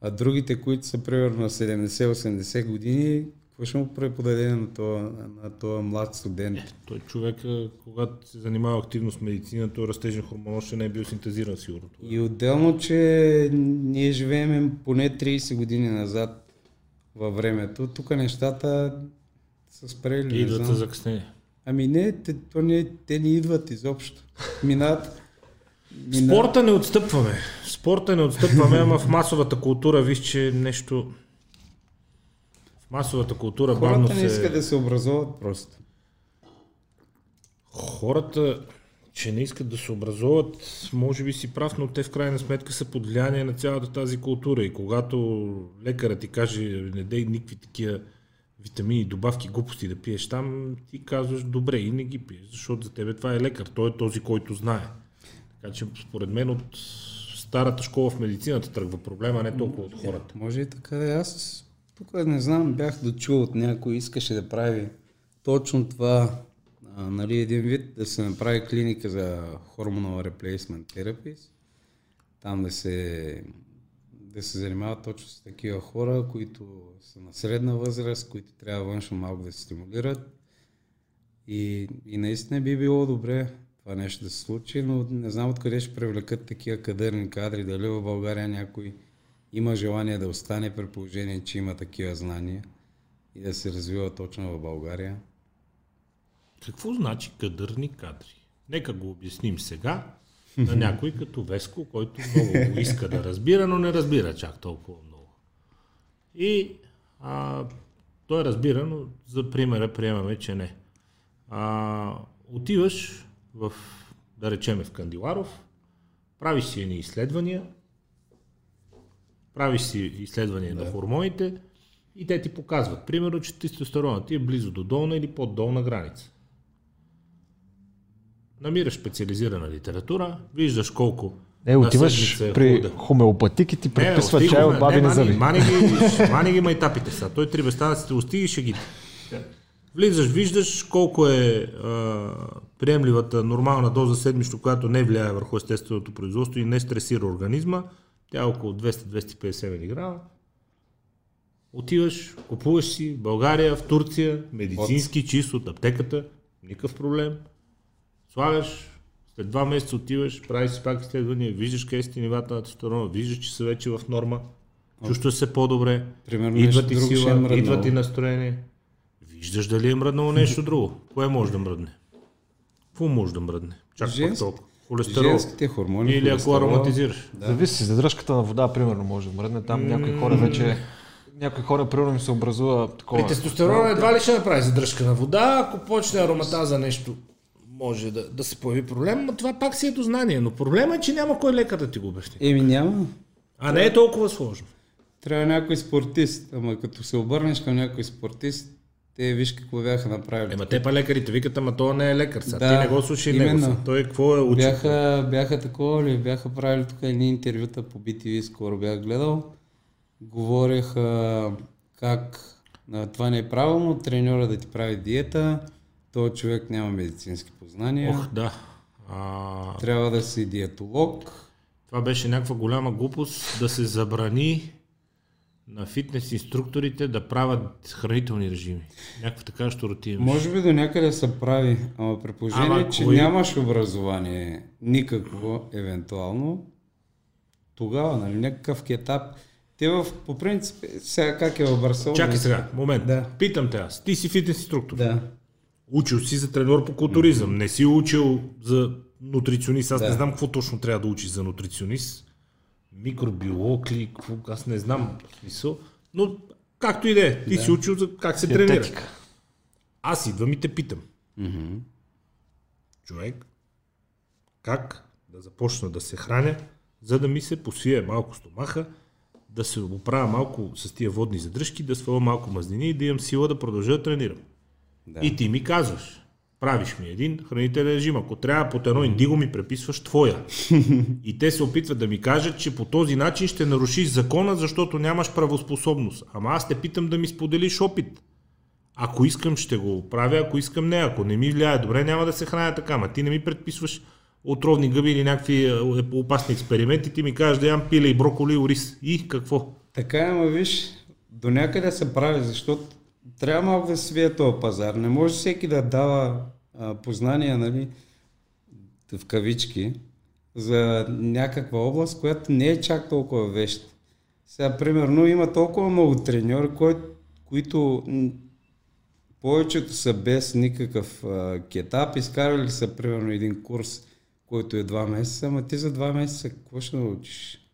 А другите, които са примерно на 70-80 години, какво ще му преподаде на този, на този млад студент? Той човек, когато се занимава активно с медицина, той растежен хормон още не е бил синтезиран сигурно. И отделно, че ние живеем поне 30 години назад във времето, тук нещата са спрели. Идват за закъснение. Ами не, те, то не, те не идват изобщо. Минат. В Спорта не отстъпваме. Спорта не отстъпваме, ама в масовата култура виж, че нещо... Масовата култура бавно Хората се... не искат да се образуват просто. Хората, че не искат да се образуват, може би си прав, но те в крайна сметка са под влияние на цялата тази култура. И когато лекарът ти каже, не дей никакви такива витамини, добавки, глупости да пиеш там, ти казваш добре и не ги пиеш, защото за тебе това е лекар. Той е този, който знае. Така че според мен от старата школа в медицината тръгва проблема, не толкова от хората. Може и така да е. Аз тук не знам, бях дочул от някой, искаше да прави точно това, а, нали, един вид да се направи клиника за хормонал replacement therapist, там да се, да се занимават точно с такива хора, които са на средна възраст, които трябва външно малко да се стимулират. И, и наистина би било добре това нещо да се случи, но не знам откъде ще привлекат такива кадърни кадри, дали в България някой има желание да остане при положение, че има такива знания и да се развива точно в България. Какво значи кадърни кадри? Нека го обясним сега на някой като Веско, който много го иска да разбира, но не разбира чак толкова много. И а, той разбира, но за примера приемаме, че не. А, отиваш в, да речеме в Кандиларов, правиш си едни изследвания, правиш си изследвания да. на хормоните и те ти показват, примерно, че тестостеронът ти е близо до долна или под долна граница. Намираш специализирана литература, виждаш колко Е, отиваш е при хубаво да- хомеопатик и ти предписва стига, чай от бабини зъби. Мани, ги, мани ги майтапите са. Той три беста да усти и ще ги. Влизаш, виждаш колко е а, приемливата нормална доза седмично, която не влияе върху естественото производство и не стресира организма. Тя е около 200-250 мг. Отиваш, купуваш си в България, в Турция, медицински чист от аптеката, никакъв проблем. Слагаш, след два месеца отиваш, правиш си пак изследвания, виждаш къде са ти нивата на тестостерона, виждаш, че са вече в норма, чувстваш се по-добре, Примерно идва ти е сила, мръднало. идва ти настроение. Виждаш дали е мръднало нещо друго. Кое може да мръдне? Какво може да мръдне? Чак пак Женски- толкова. Холестерол. Женските хормони. Или ако ароматизираш. Зависи, задръжката на вода, примерно, може да мръдне. Там някои хора вече... Някои хора, примерно, им се образува такова... При тестостерона едва ли ще направи задръжка на вода, ако почне аромата за нещо може да, да се появи проблем, но това пак си е до знание. Но проблема е, че няма кой лекар да ти го обясни. Еми няма. А не е толкова сложно. Трябва някой спортист. Ама като се обърнеш към някой спортист, те виж какво бяха направили. Ема те па лекарите викат, ама той не е лекар. Сега. Да, ти не го слушай него. именно. Сега. Той какво е учил? Бяха, бяха такова ли? Бяха правили тук едни интервюта по BTV, скоро бях гледал. Говореха как това не е правилно, треньора да ти прави диета, този човек няма медицински познания, Ох, да. А, трябва да си диетолог. това беше някаква голяма глупост да се забрани на фитнес инструкторите да правят хранителни режими. Някаква така щуротия. Може би до някъде се прави, ама при положение, Ама че кой- нямаш образование, никакво, евентуално, тогава, нали, някакъв етап. Те в, по принцип, сега как е в Барселона? Чакай сега, момент. Да. Питам те аз. Ти си фитнес инструктор. Да. Учил си за треньор по културизъм. Не си учил за нутриционист. Аз Да. не знам какво точно трябва да учиш за нутриционист. Микробиолог ли, какво, аз не знам в смисъл. Но както и да е, ти си учил за как се тренира. Диететика. Аз идвам и те питам. Мгм. Човек, как да започна да се храня, за да ми се посвие малко стомаха, да се оправя малко с тия водни задръжки, да сваля малко мазнини и да имам сила да продължа да тренирам. Да. И ти ми казваш, правиш ми един хранителен режим. Ако трябва под едно индиго ми преписваш твоя. И те се опитват да ми кажат, че по този начин ще нарушиш закона, защото нямаш правоспособност. Ама аз те питам да ми споделиш опит. Ако искам, ще го правя, ако искам не. Ако не ми влияе добре, няма да се храня така. Ама ти не ми предписваш отровни гъби или някакви е, опасни експерименти. Ти ми кажеш да ям пиле и броколи и ориз. И какво? Така е, ама виж, до някъде се прави, защото трябва малко да свие този пазар. Не може всеки да дава а, познания, нали, в кавички, за някаква област, която не е чак толкова вещ. Сега, примерно, има толкова много треньори, кои, които повечето са без никакъв а, кетап, изкарали са, примерно, един курс, който е два месеца, ама ти за два месеца какво ще научиш?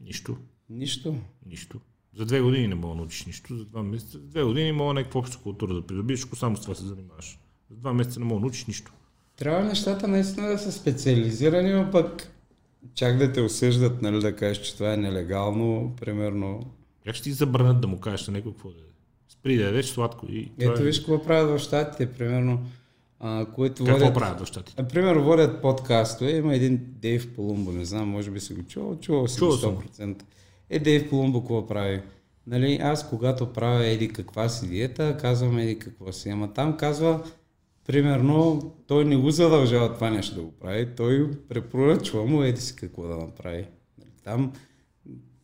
Нищо. Нищо. Нищо. За две години не мога да научиш нищо, за два месеца. За две години мога някаква обща култура да придобиеш, ако само с това се занимаваш. За два месеца не мога да научиш нищо. Трябва нещата наистина да са специализирани, но пък чак да те осъждат, нали, да кажеш, че това е нелегално, примерно. Как ще ти забранят да му кажеш на някой какво да е? Спри да ядеш сладко и... Ето е- виж какво правят в щатите, примерно, а, които Какво водят... правят в щатите? Например, водят подкастове, има един Дейв Полумбо, не знам, може би си го чувал, чувал си го Чувал съм. 100%. Е, Дейв Полумбо какво прави? Нали, аз когато правя еди каква си диета, казвам еди какво си, ама там казва, примерно, той не го задължава това нещо да го прави, той препоръчва му еди си какво да направи. Нали, Там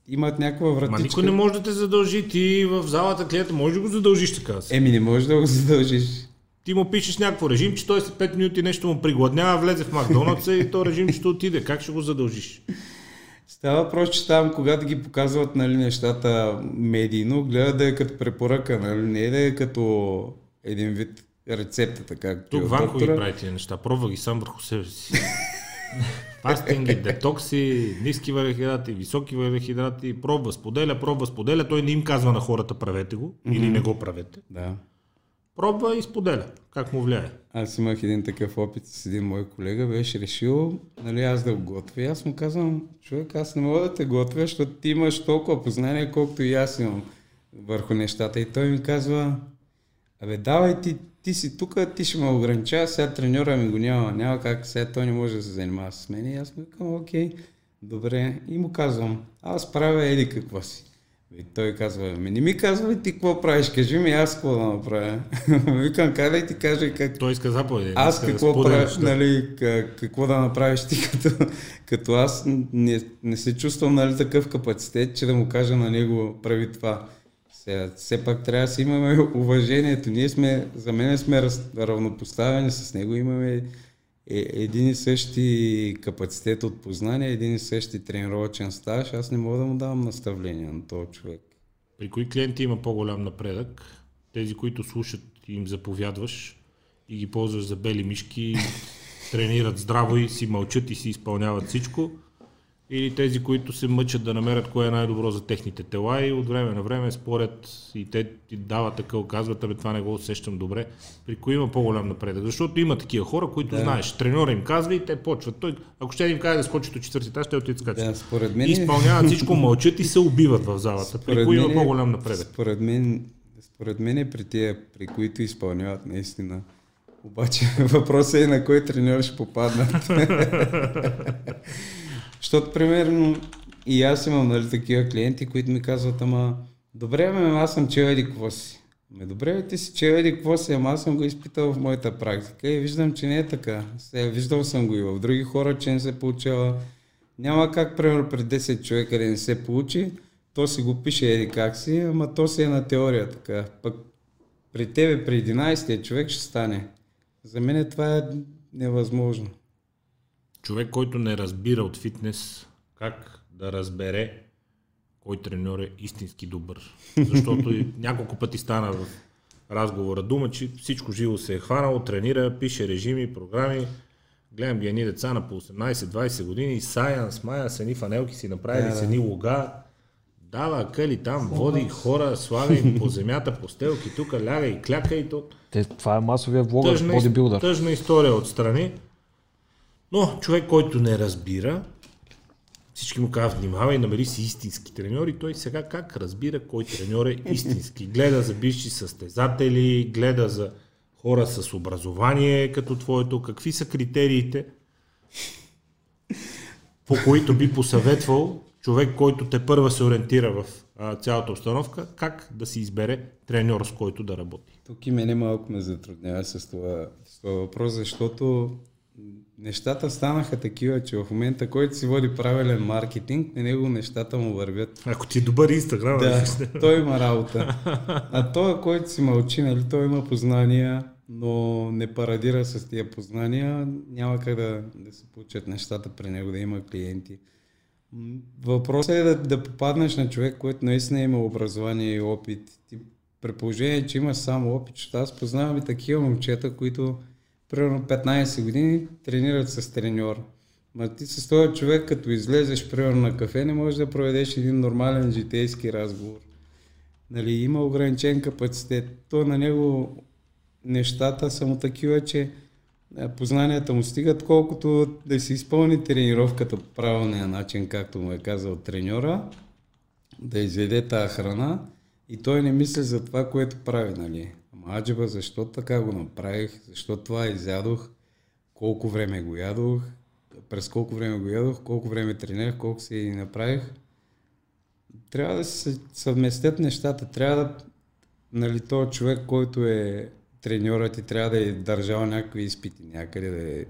имат някаква вратичка. Ма никой не може да те задължи. Ти в залата клиента може да го задължиш така. си. Еми, не можеш да го задължиш. Ти му пишеш някакво режим, че той след 5 минути нещо му пригладнява, влезе в Макдоналдса и то режим ще отиде. Как ще го задължиш? Става въпрос, че там, когато ги показват нали, нещата медийно, гледат да е като препоръка, нали, не да е като един вид рецептата, както е Тук Ванко ги прави тия неща. Пробва ги сам върху себе си. Фастинги, детокси, ниски въглехидрати, високи въглехидрати, пробва, споделя, пробва, споделя. Той не им казва на хората правете го или не го правете. Да. Пробва и споделя. Как му влияе. Аз имах един такъв опит с един мой колега, беше решил, нали, аз да го готвя. Аз му казвам, човек, аз не мога да те готвя, защото ти имаш толкова познание, колкото и аз имам върху нещата. И той ми казва, абе, давай ти, ти си тук, ти ще ме ограничава, сега треньора ми го няма, няма как, сега той не може да се занимава с мен. И аз му викам, окей, добре. И му казвам, аз правя еди какво си. И той казва, ми не ми казвай ти какво правиш, кажи ми аз какво да направя. Викам, да ти кажа как Той иска заповеди. аз да какво споделяш, правя, нали, как, какво да направиш ти като, като аз не, не се чувствам нали, такъв капацитет, че да му кажа на него прави това. Сега, все пак трябва да си имаме уважението. Ние сме, за мен сме раз, равнопоставени с него, имаме е, един и същи капацитет от познание, един и същи тренировачен стаж. Аз не мога да му давам наставления на този човек. При кои клиенти има по-голям напредък? Тези, които слушат и им заповядваш и ги ползваш за бели мишки, тренират здраво и си мълчат и си изпълняват всичко. Или тези, които се мъчат да намерят кое е най-добро за техните тела и от време на време спорят и те ти дават така, казват, абе това не го усещам добре. При кои има по-голям напредък? Защото има такива хора, които да. знаеш, треньора им казва и те почват. Той, ако ще им каже да скочи до четвърти етаж, ще отидат скачат. Да, според мен... И изпълняват всичко, мълчат и се убиват в залата. При кои има е- по-голям напредък? Според мен, според мен е при тия, при които изпълняват наистина. Обаче въпросът е на кой треньор ще попаднат. Защото, примерно, и аз имам нали, такива клиенти, които ми казват, ама, добре, ме, аз съм чел еди какво си. Ме, добре, бе, ти си чел еди какво си, ама аз съм го изпитал в моята практика и виждам, че не е така. Сега, виждал съм го и в други хора, че не се получава. Няма как, примерно, пред 10 човека да не се получи. то си го пише еди как си, ама то си е на теория така. Пък при тебе, при 11-тия човек ще стане. За мен това е невъзможно. Човек, който не разбира от фитнес, как да разбере кой треньор е истински добър. Защото и няколко пъти стана в разговора дума, че всичко живо се е хванало, тренира, пише режими, програми. Гледам ги едни деца на по 18-20 години, Саян, Смая, с едни фанелки си направили, Да, с едни луга. Дава къли там, води хора, слага им по земята, по стелки, тук ляга и кляка и то. Те, това е масовия влогър, Тъжна, бодибилдър. тъжна история отстрани. Но човек, който не разбира, всички му казват, внимавай, намери си истински треньор и той сега как разбира кой треньор е истински. Гледа за бивши състезатели, гледа за хора с образование като твоето. Какви са критериите, по които би посъветвал човек, който те първа се ориентира в а, цялата обстановка, как да си избере треньор, с който да работи? Тук и мене малко ме затруднява с това, с това въпрос, защото нещата станаха такива, че в момента, който си води правилен маркетинг, на него нещата му вървят. Ако ти е добър инстаграм, Да, той има работа. А той, който си мълчи, нали, той има познания, но не парадира с тия познания, няма как да, да се получат нещата при него, да има клиенти. Въпросът е да, да попаднеш на човек, който наистина има образование и опит. Ти, при положение, че имаш само опит, аз познавам и такива момчета, които примерно 15 години тренират с треньор. Ма ти с този човек, като излезеш примерно на кафе, не можеш да проведеш един нормален житейски разговор. Нали, има ограничен капацитет. То на него нещата са му такива, че познанията му стигат, колкото да си изпълни тренировката по правилния начин, както му е казал треньора, да изведе тази храна и той не мисли за това, което прави, нали. Аджеба, защо така го направих, защо това изядох, колко време го ядох, през колко време го ядох, колко време тренирах, колко си направих. Трябва да се съвместят нещата. Трябва да, нали, този човек, който е треньорът и трябва да е държал някакви изпити някъде, да е,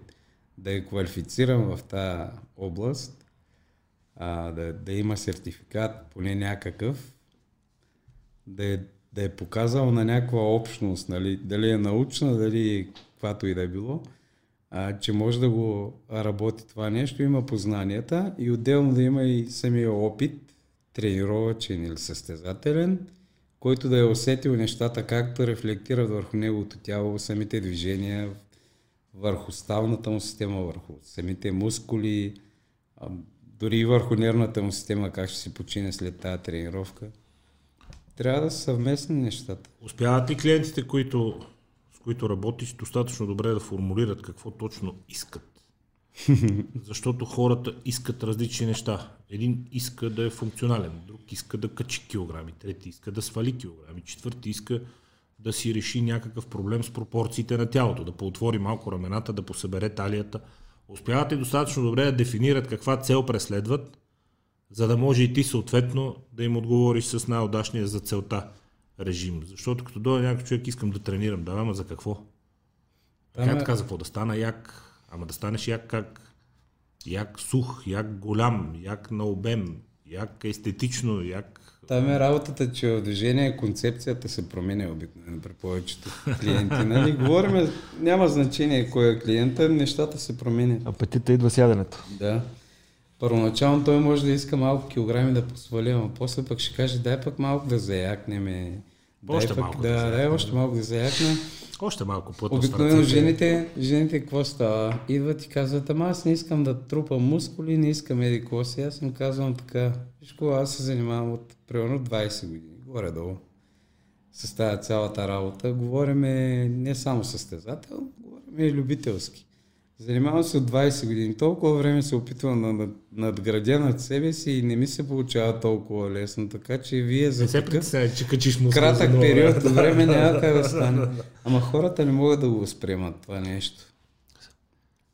да е квалифициран в тази област, а, да, да има сертификат, поне някакъв, да е, да е показал на някаква общност, нали, дали е научна, дали каквато и да е било, а, че може да го работи това нещо, има познанията и отделно да има и самия опит, тренировачен или състезателен, който да е усетил нещата, както рефлектират върху неговото тяло, самите движения, върху ставната му система, върху самите мускули, дори и върху нервната му система, как ще си почине след тази тренировка. Трябва да са съвместни нещата. Успяват ли клиентите, които, с които работиш, достатъчно добре да формулират какво точно искат? Защото хората искат различни неща. Един иска да е функционален, друг иска да качи килограми, трети иска да свали килограми, четвърти иска да си реши някакъв проблем с пропорциите на тялото, да поотвори малко рамената, да посъбере талията. Успяват ли достатъчно добре да дефинират каква цел преследват, за да може и ти съответно да им отговориш с най-удачния за целта режим. Защото като дойде някой човек, искам да тренирам, да, ама за какво? Как е- така за какво? Да стана як, ама да станеш як как? Як сух, як голям, як на обем, як естетично, як... Там е работата, че в движение концепцията се променя обикновено при повечето клиенти. Нали? Говорим, няма значение кой е клиента, нещата се променят. Апетита идва с яденето. Да. Първоначално той може да иска малко килограми да посвали, ама после пък ще каже, дай пък малко да заякнем. Дай Още пък, малко да да, дай заякнем. още малко да заякнем. Още малко плътно Обикновено жените, жените какво става? Идват и казват, ама аз не искам да трупам мускули, не искам еди какво си. Аз им казвам така, виж аз се занимавам от примерно 20 години, горе-долу. С тази цялата работа. Говориме не само състезател, говориме и любителски. Занимавам се от 20 години. Толкова време се опитвам да над- надградя над себе си и не ми се получава толкова лесно. Така че вие за Не се такъв че качиш мускул кратък за период време. от време няма как да стане. Ама хората не могат да го възприемат това нещо.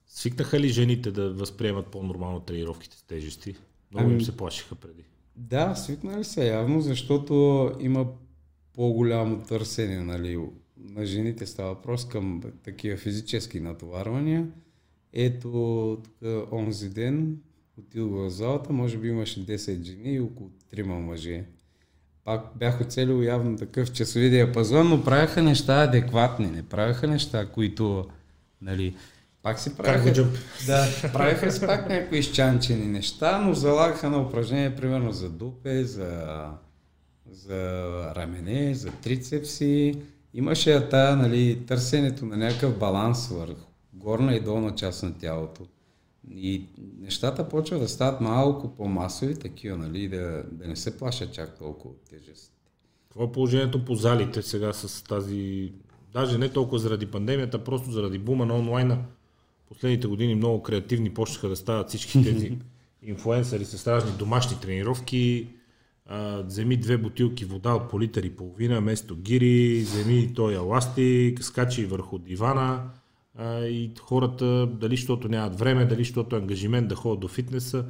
Свикнаха ли жените да възприемат по-нормално тренировките с тежести? Много Ами- им се плашиха преди. Да, свикнали са явно, защото има по-голямо търсене, нали, на жените става въпрос към такива физически натоварвания. Ето, тук онзи ден Отидох в залата, може би имаше 10 жени и около 3 мъже. Пак бях оцелил явно такъв часови диапазон, но правяха неща адекватни, не правяха неща, които, нали, пак си правяха... Да, правяха си пак някои изчанчени неща, но залагаха на упражнение, примерно за дупе, за, за рамене, за трицепси. Имаше тая, нали, търсенето на някакъв баланс върху горна и долна част на тялото. И нещата почват да стават малко по-масови, такива, нали, да, да не се плашат чак толкова от тежест. Това е положението по залите сега с тази, даже не толкова заради пандемията, просто заради бума на онлайна. Последните години много креативни почнаха да стават всички тези инфуенсъри с разни домашни тренировки. А, вземи две бутилки вода от по литър и половина, вместо гири, вземи той еластик, скачи върху дивана, а, и хората, дали защото нямат време, дали защото е ангажимент да ходят до фитнеса,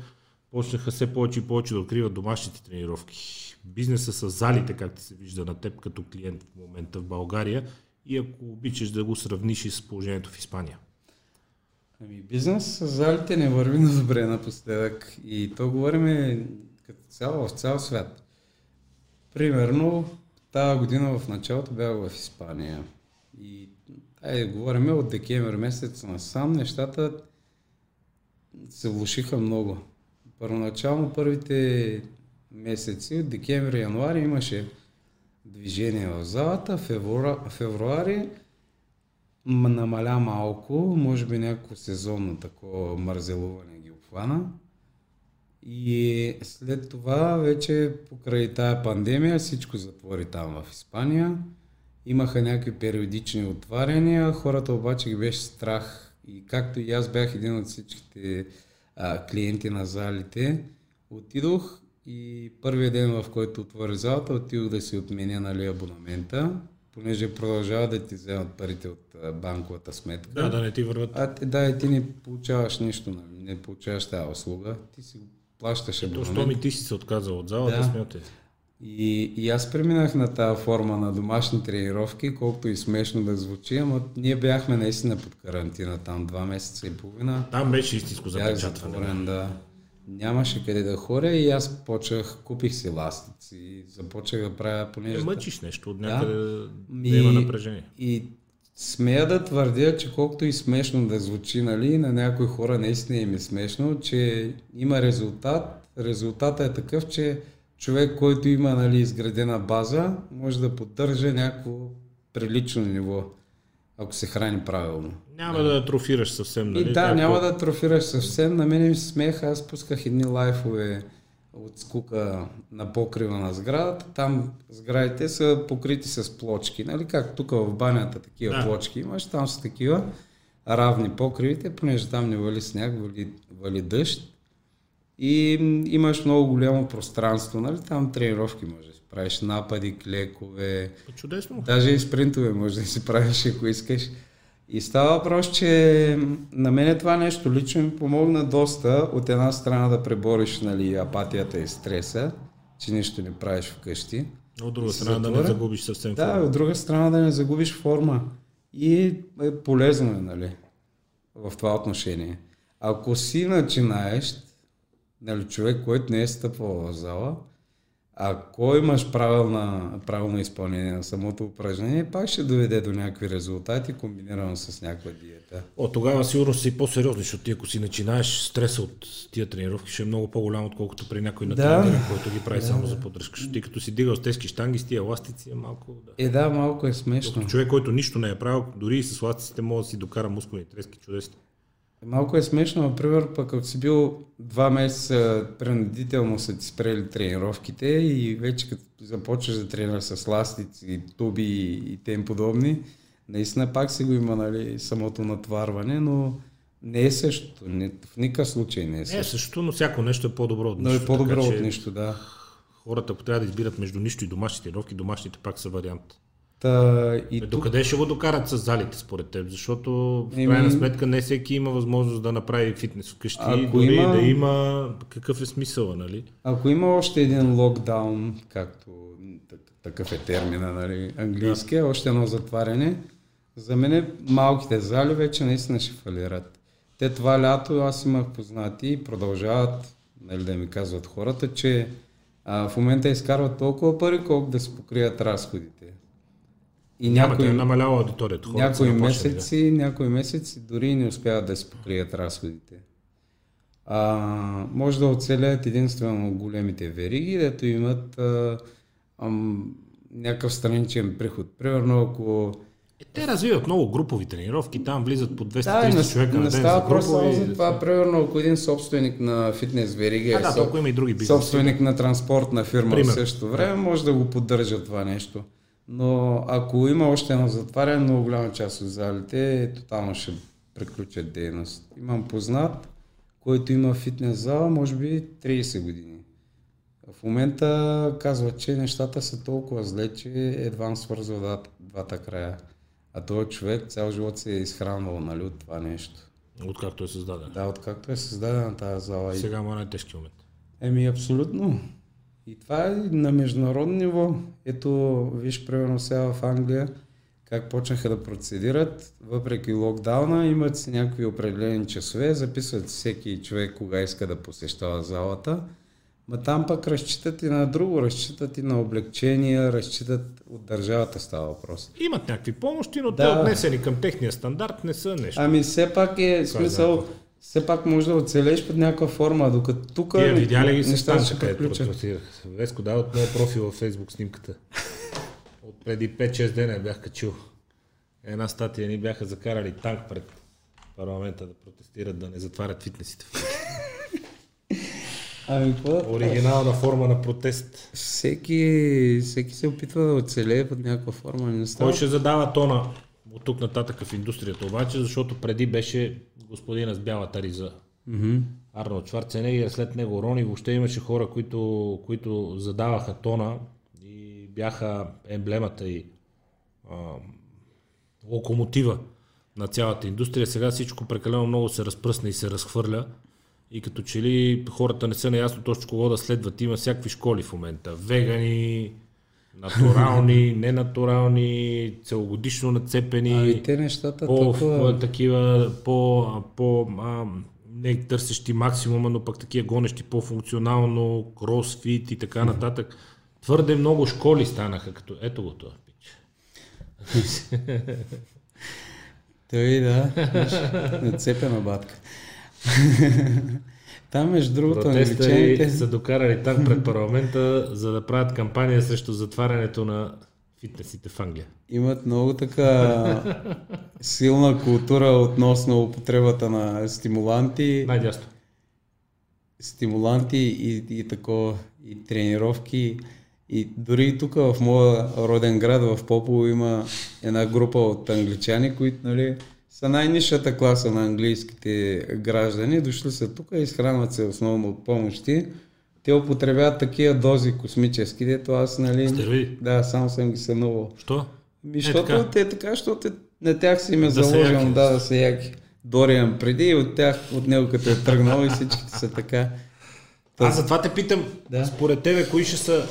почнаха все повече и повече да откриват домашните тренировки. Бизнеса с залите, както се вижда на теб като клиент в момента в България и ако обичаш да го сравниш и с положението в Испания. Ами бизнес с залите не върви на добре напоследък и то говорим като цяло в цял свят. Примерно, тази година в началото бях в Испания и Айде, говорим от декември месец насам, нещата се влушиха много. Първоначално първите месеци, от декември, януари имаше движение в залата, февруари, февруари намаля малко, може би някакво сезонно такова мързелуване ги обхвана. И след това вече покрай тая пандемия всичко затвори там в Испания. Имаха някакви периодични отваряния, хората обаче ги беше страх. И както и аз бях един от всичките а, клиенти на залите, отидох и първият ден, в който отвори залата, отидох да си отменя нали, абонамента, понеже продължава да ти вземат парите от банковата сметка. Да, да не ти върват. А, да, и ти не получаваш нищо, нали, не получаваш тази услуга. Ти си плащаш абонамент. То, що ми ти си се отказал от залата, да. смятай. И, и аз преминах на тази форма на домашни тренировки, колкото и смешно да звучи, ама ние бяхме наистина под карантина там два месеца и половина. Там беше истинско запечатване. да. Нямаше къде да хоря и аз почнах, купих си ластици, започнах да правя понеже... Не мъчиш нещо от някъде да, да има напрежение. И смея да твърдя, че колкото и смешно да звучи, нали, на някои хора наистина им е смешно, че има резултат. Резултатът е такъв, че човек, който има нали, изградена база, може да поддържа някакво прилично ниво, ако се храни правилно. Няма да, да атрофираш съвсем, нали? И да, Ако... няма да атрофираш съвсем. На мен ми смеха, аз пусках едни лайфове от скука на покрива на сградата. Там сградите са покрити с плочки. Нали? Как тук в банята такива да. плочки имаш, там са такива равни покривите, понеже там не вали сняг, вали, вали дъжд и имаш много голямо пространство, нали? Там тренировки може да си правиш напади, клекове. Чудесно. Даже и спринтове може да си правиш, ако искаш. И става въпрос, че на мен това нещо лично ми помогна доста от една страна да пребориш нали, апатията и стреса, че нищо не правиш вкъщи. От друга страна да не загубиш съвсем форма. Да, от друга страна да не загубиш форма. И е полезно е, нали, в това отношение. Ако си начинаеш, нали, човек, който не е стъпвал в зала, ако имаш правилна, правилно изпълнение на самото упражнение, пак ще доведе до някакви резултати, комбинирано с някаква диета. О, тогава сигурно си по-сериозни, защото ти ако си начинаеш стреса от тия тренировки, ще е много по-голям, отколкото при някой на да. тренера, който ги прави да. само за поддръжка. Защото ти като си дигал с тески штанги с тия ластици е малко... Да. Е, да, малко е смешно. Докато човек, който нищо не е правил, дори и с ластиците може да си докара мускулни трески чудесни. Малко е смешно, например, пък ако си бил два месеца принудително са ти спрели тренировките и вече като започваш да тренираш с ластици, туби и тем подобни, наистина пак си го има нали, самото натварване, но не е същото. Не, в никакъв случай не е същото. Не е същото, но всяко нещо е по-добро от нищо. Но е по-добро така, от нищо, да. Хората, трябва да избират между нищо и домашни тренировки, домашните пак са вариант. Та, и До къде ще го докарат с залите според теб? Защото в крайна сметка не всеки има възможност да направи фитнес вкъщи, ако дори има, да има какъв е смисъл, нали? Ако има още един локдаун, както такъв е термина, нали, английски, да. още едно затваряне, за мен малките зали вече наистина ще фалират. те това лято аз имах познати и продължават нали, да ми казват хората, че а, в момента изкарват толкова пари, колко да се покрият разходите. И някои, да е намалява аудиторията. Някои месеци, да. някои месеци дори не успяват да се покрият разходите. А, може да оцелят единствено големите вериги, дето имат а, ам, някакъв страничен приход. Примерно, ако е, те развиват много групови тренировки, там влизат по 200-300 да, човека на ден става за групови. за това, примерно, ако един собственик на фитнес верига а, да, соб... има и други бизнеси. собственик на транспортна фирма Пример. в същото време, може да го поддържа това нещо. Но ако има още едно затваряне, много голяма част от залите тотално ще приключат дейност. Имам познат, който има фитнес зала, може би 30 години. В момента казва, че нещата са толкова зле, че едва свързва двата края. А този човек цял живот се е изхранвал нали, от това нещо. Откакто е създаден. Да, откакто е създадена тази зала. Сега му е най-тежки момент. Еми, абсолютно. И това е на международно ниво. Ето, виж, примерно сега в Англия, как почнаха да процедират, въпреки локдауна, имат си някакви определени часове, записват всеки човек кога иска да посещава залата Ма там пък разчитат и на друго, разчитат и на облегчения, разчитат от държавата става въпрос. Имат някакви помощи, но да. те отнесени към техния стандарт не са нещо. Ами все пак е, е смисъл, все пак може да оцелеш под някаква форма, докато тук... Тия видя ли ги се станча, където Веско дава от моя профил във Facebook снимката. От преди 5-6 дена бях качил. Една статия ни бяха закарали танк пред парламента да протестират да не затварят фитнесите. Ами, какво? Оригинална форма на протест. Всеки, всеки се опитва да оцелее под някаква форма. Не става. Кой ще задава тона от тук нататък в индустрията обаче, защото преди беше господина с бялата риза. Mm-hmm. Арнолд Шварценегер, след него Рони, въобще имаше хора, които, които задаваха тона и бяха емблемата и а, локомотива на цялата индустрия. Сега всичко прекалено много се разпръсна и се разхвърля и като че ли хората не са наясно точно кого да следват. Има всякакви школи в момента. Вегани, натурални, ненатурални, целогодишно нацепени. А и те нещата по, толкова... такива, по, по а, не търсещи максимума, но пък такива гонещи по-функционално, кросфит и така нататък. Твърде много школи станаха, като ето го това пич. Той да, нацепена батка. Там, между другото, англичаните... са докарали там пред парламента, за да правят кампания срещу затварянето на фитнесите в Англия. Имат много така силна култура относно употребата на стимуланти. Най-дясно. Стимуланти и, и тако, и тренировки. И дори тук в моя роден град, в Попово, има една група от англичани, които нали, са най-нишата класа на английските граждани. Дошли са тук и изхранват се основно от помощи. Те употребяват такива дози космически, дето аз, нали... Стероиди? Да, само съм ги сънувал. Що? Ми, защото е, така. те така, защото на тях си ме да заложено, да, да са яки. Дориан преди и от тях, от него като е тръгнал и всичките са така. Аз затова те питам, да? според тебе, кои ще са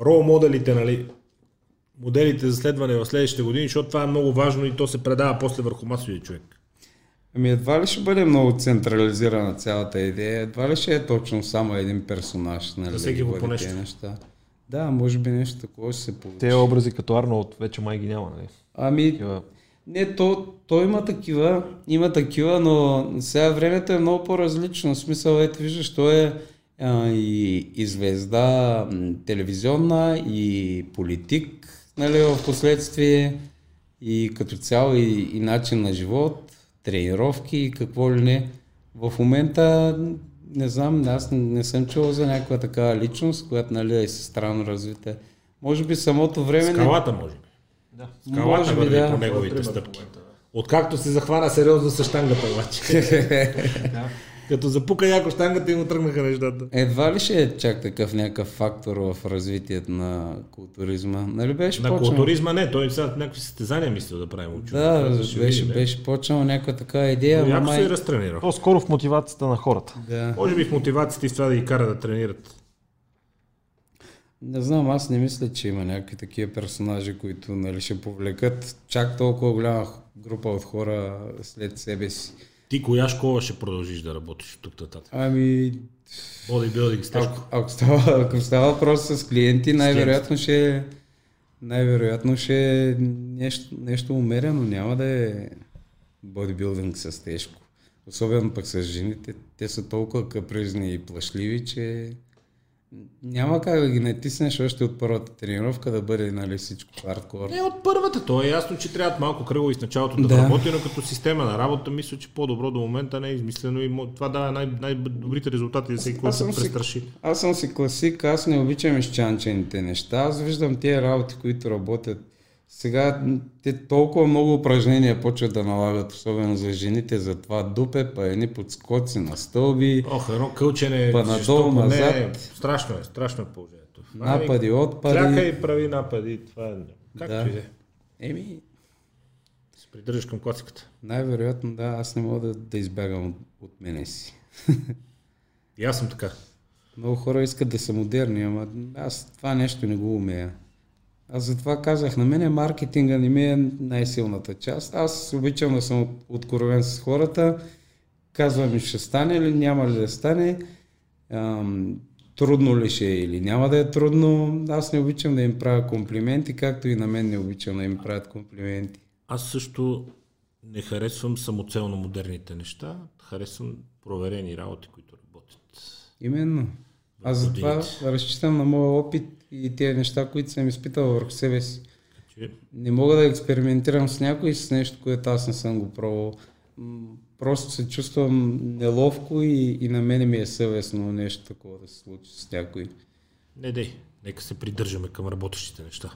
рол моделите, нали, моделите за следване в следващите години, защото това е много важно и то се предава после върху масовия човек. Ами едва ли ще бъде много централизирана цялата идея, едва ли ще е точно само един персонаж, нали? Да всеки го по нещо. Неща. Да, може би нещо такова ще се получи. Те образи като Арнолд вече май ги няма, нали? Ами, такива... не, то, то има такива, има такива, но сега времето е много по-различно. В смисъл, ето виждаш, то е а, и, и звезда телевизионна, и политик, нали, в последствие и като цяло и, и начин на живот, тренировки и какво ли не. В момента не знам, аз не, не съм чувал за някаква такава личност, която нали, е странно развита. Може би самото време... Скалата може би. Да. Скалата може би, да. по неговите стъпки. Откакто се захвана сериозно с штангата обаче. Като запука яко штангата и му тръгнаха нещата. Едва ли ще е чак такъв някакъв фактор в развитието на културизма? Нали беше на почнал... културизма не, той сега някакви състезания мислил да правим ученик. Да, беше, беше, беше почнал някаква така идея. Но яко май... се и разтренира. По-скоро в мотивацията на хората. Да. Може би в мотивацията и това да ги кара да тренират. Не знам, аз не мисля, че има някакви такива персонажи, които нали, ще повлекат чак толкова голяма група от хора след себе си. Ти коя школа ще продължиш да работиш от тук нататък? Ами, Бодибилдинг с тежко. ако, ако, става, ако става въпрос с клиенти, най-вероятно ще най-вероятно ще е нещо, нещо умерено, няма да е бодибилдинг с тежко. Особено пък с жените, те са толкова капризни и плашливи, че няма как да ги натиснеш още от първата тренировка да бъде нали, всичко хардкор. Не, от първата. То е ясно, че трябва малко кръгово и с началото да, Да. работи, но като система на работа, мисля, че по-добро до момента не е измислено и това дава най- най-добрите резултати за всеки, който се си- престраши. Аз съм си класик, аз не обичам изчанчените неща. Аз виждам тия работи, които работят. Сега те толкова много упражнения почват да налагат, особено за жените, за това дупе, па едни подскоци на стълби, Ох, едно кълчене, Па надолу, жестоко, не, назад. страшно е, страшно е положението. Е- напади, отпади. и прави напади, това е... И да е. Еми, Се придържаш към класиката. най-вероятно да, аз не мога да, да избягам от, от мене си. И аз съм така. Много хора искат да са модерни, ама аз това нещо не го умея. Аз затова казах, на мен маркетинга не ми е най-силната част. Аз обичам да съм откровен с хората, казвам ще стане ли, няма ли да стане, ам, трудно ли ще е или няма да е трудно. Аз не обичам да им правя комплименти, както и на мен не обичам да им правят комплименти. Аз също не харесвам самоцелно модерните неща, харесвам проверени работи, които работят. Именно. Аз затова разчитам на моя опит и тези неща, които съм изпитал върху себе си. Че Не мога да експериментирам с някой с нещо, което аз не съм го пробвал. Просто се чувствам неловко и, и на мене ми е съвестно нещо такова да се случи с някой. Не дей, нека се придържаме към работещите неща.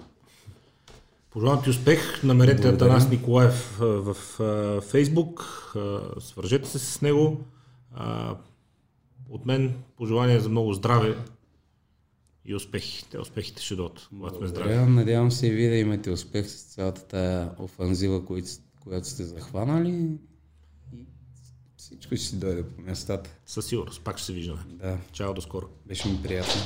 Пожелавам ти успех. Намерете Благодаря. Атанас Николаев в Фейсбук. Свържете се с него. От мен пожелания за много здраве и успехи. Те успехите ще дойдат, когато сме здрави. Надявам се и вие да имате успех с цялата тая офанзива, която сте захванали. И всичко ще си дойде по местата. Със сигурност. Пак ще се виждаме. Да, Чао, до скоро. беше ми приятно.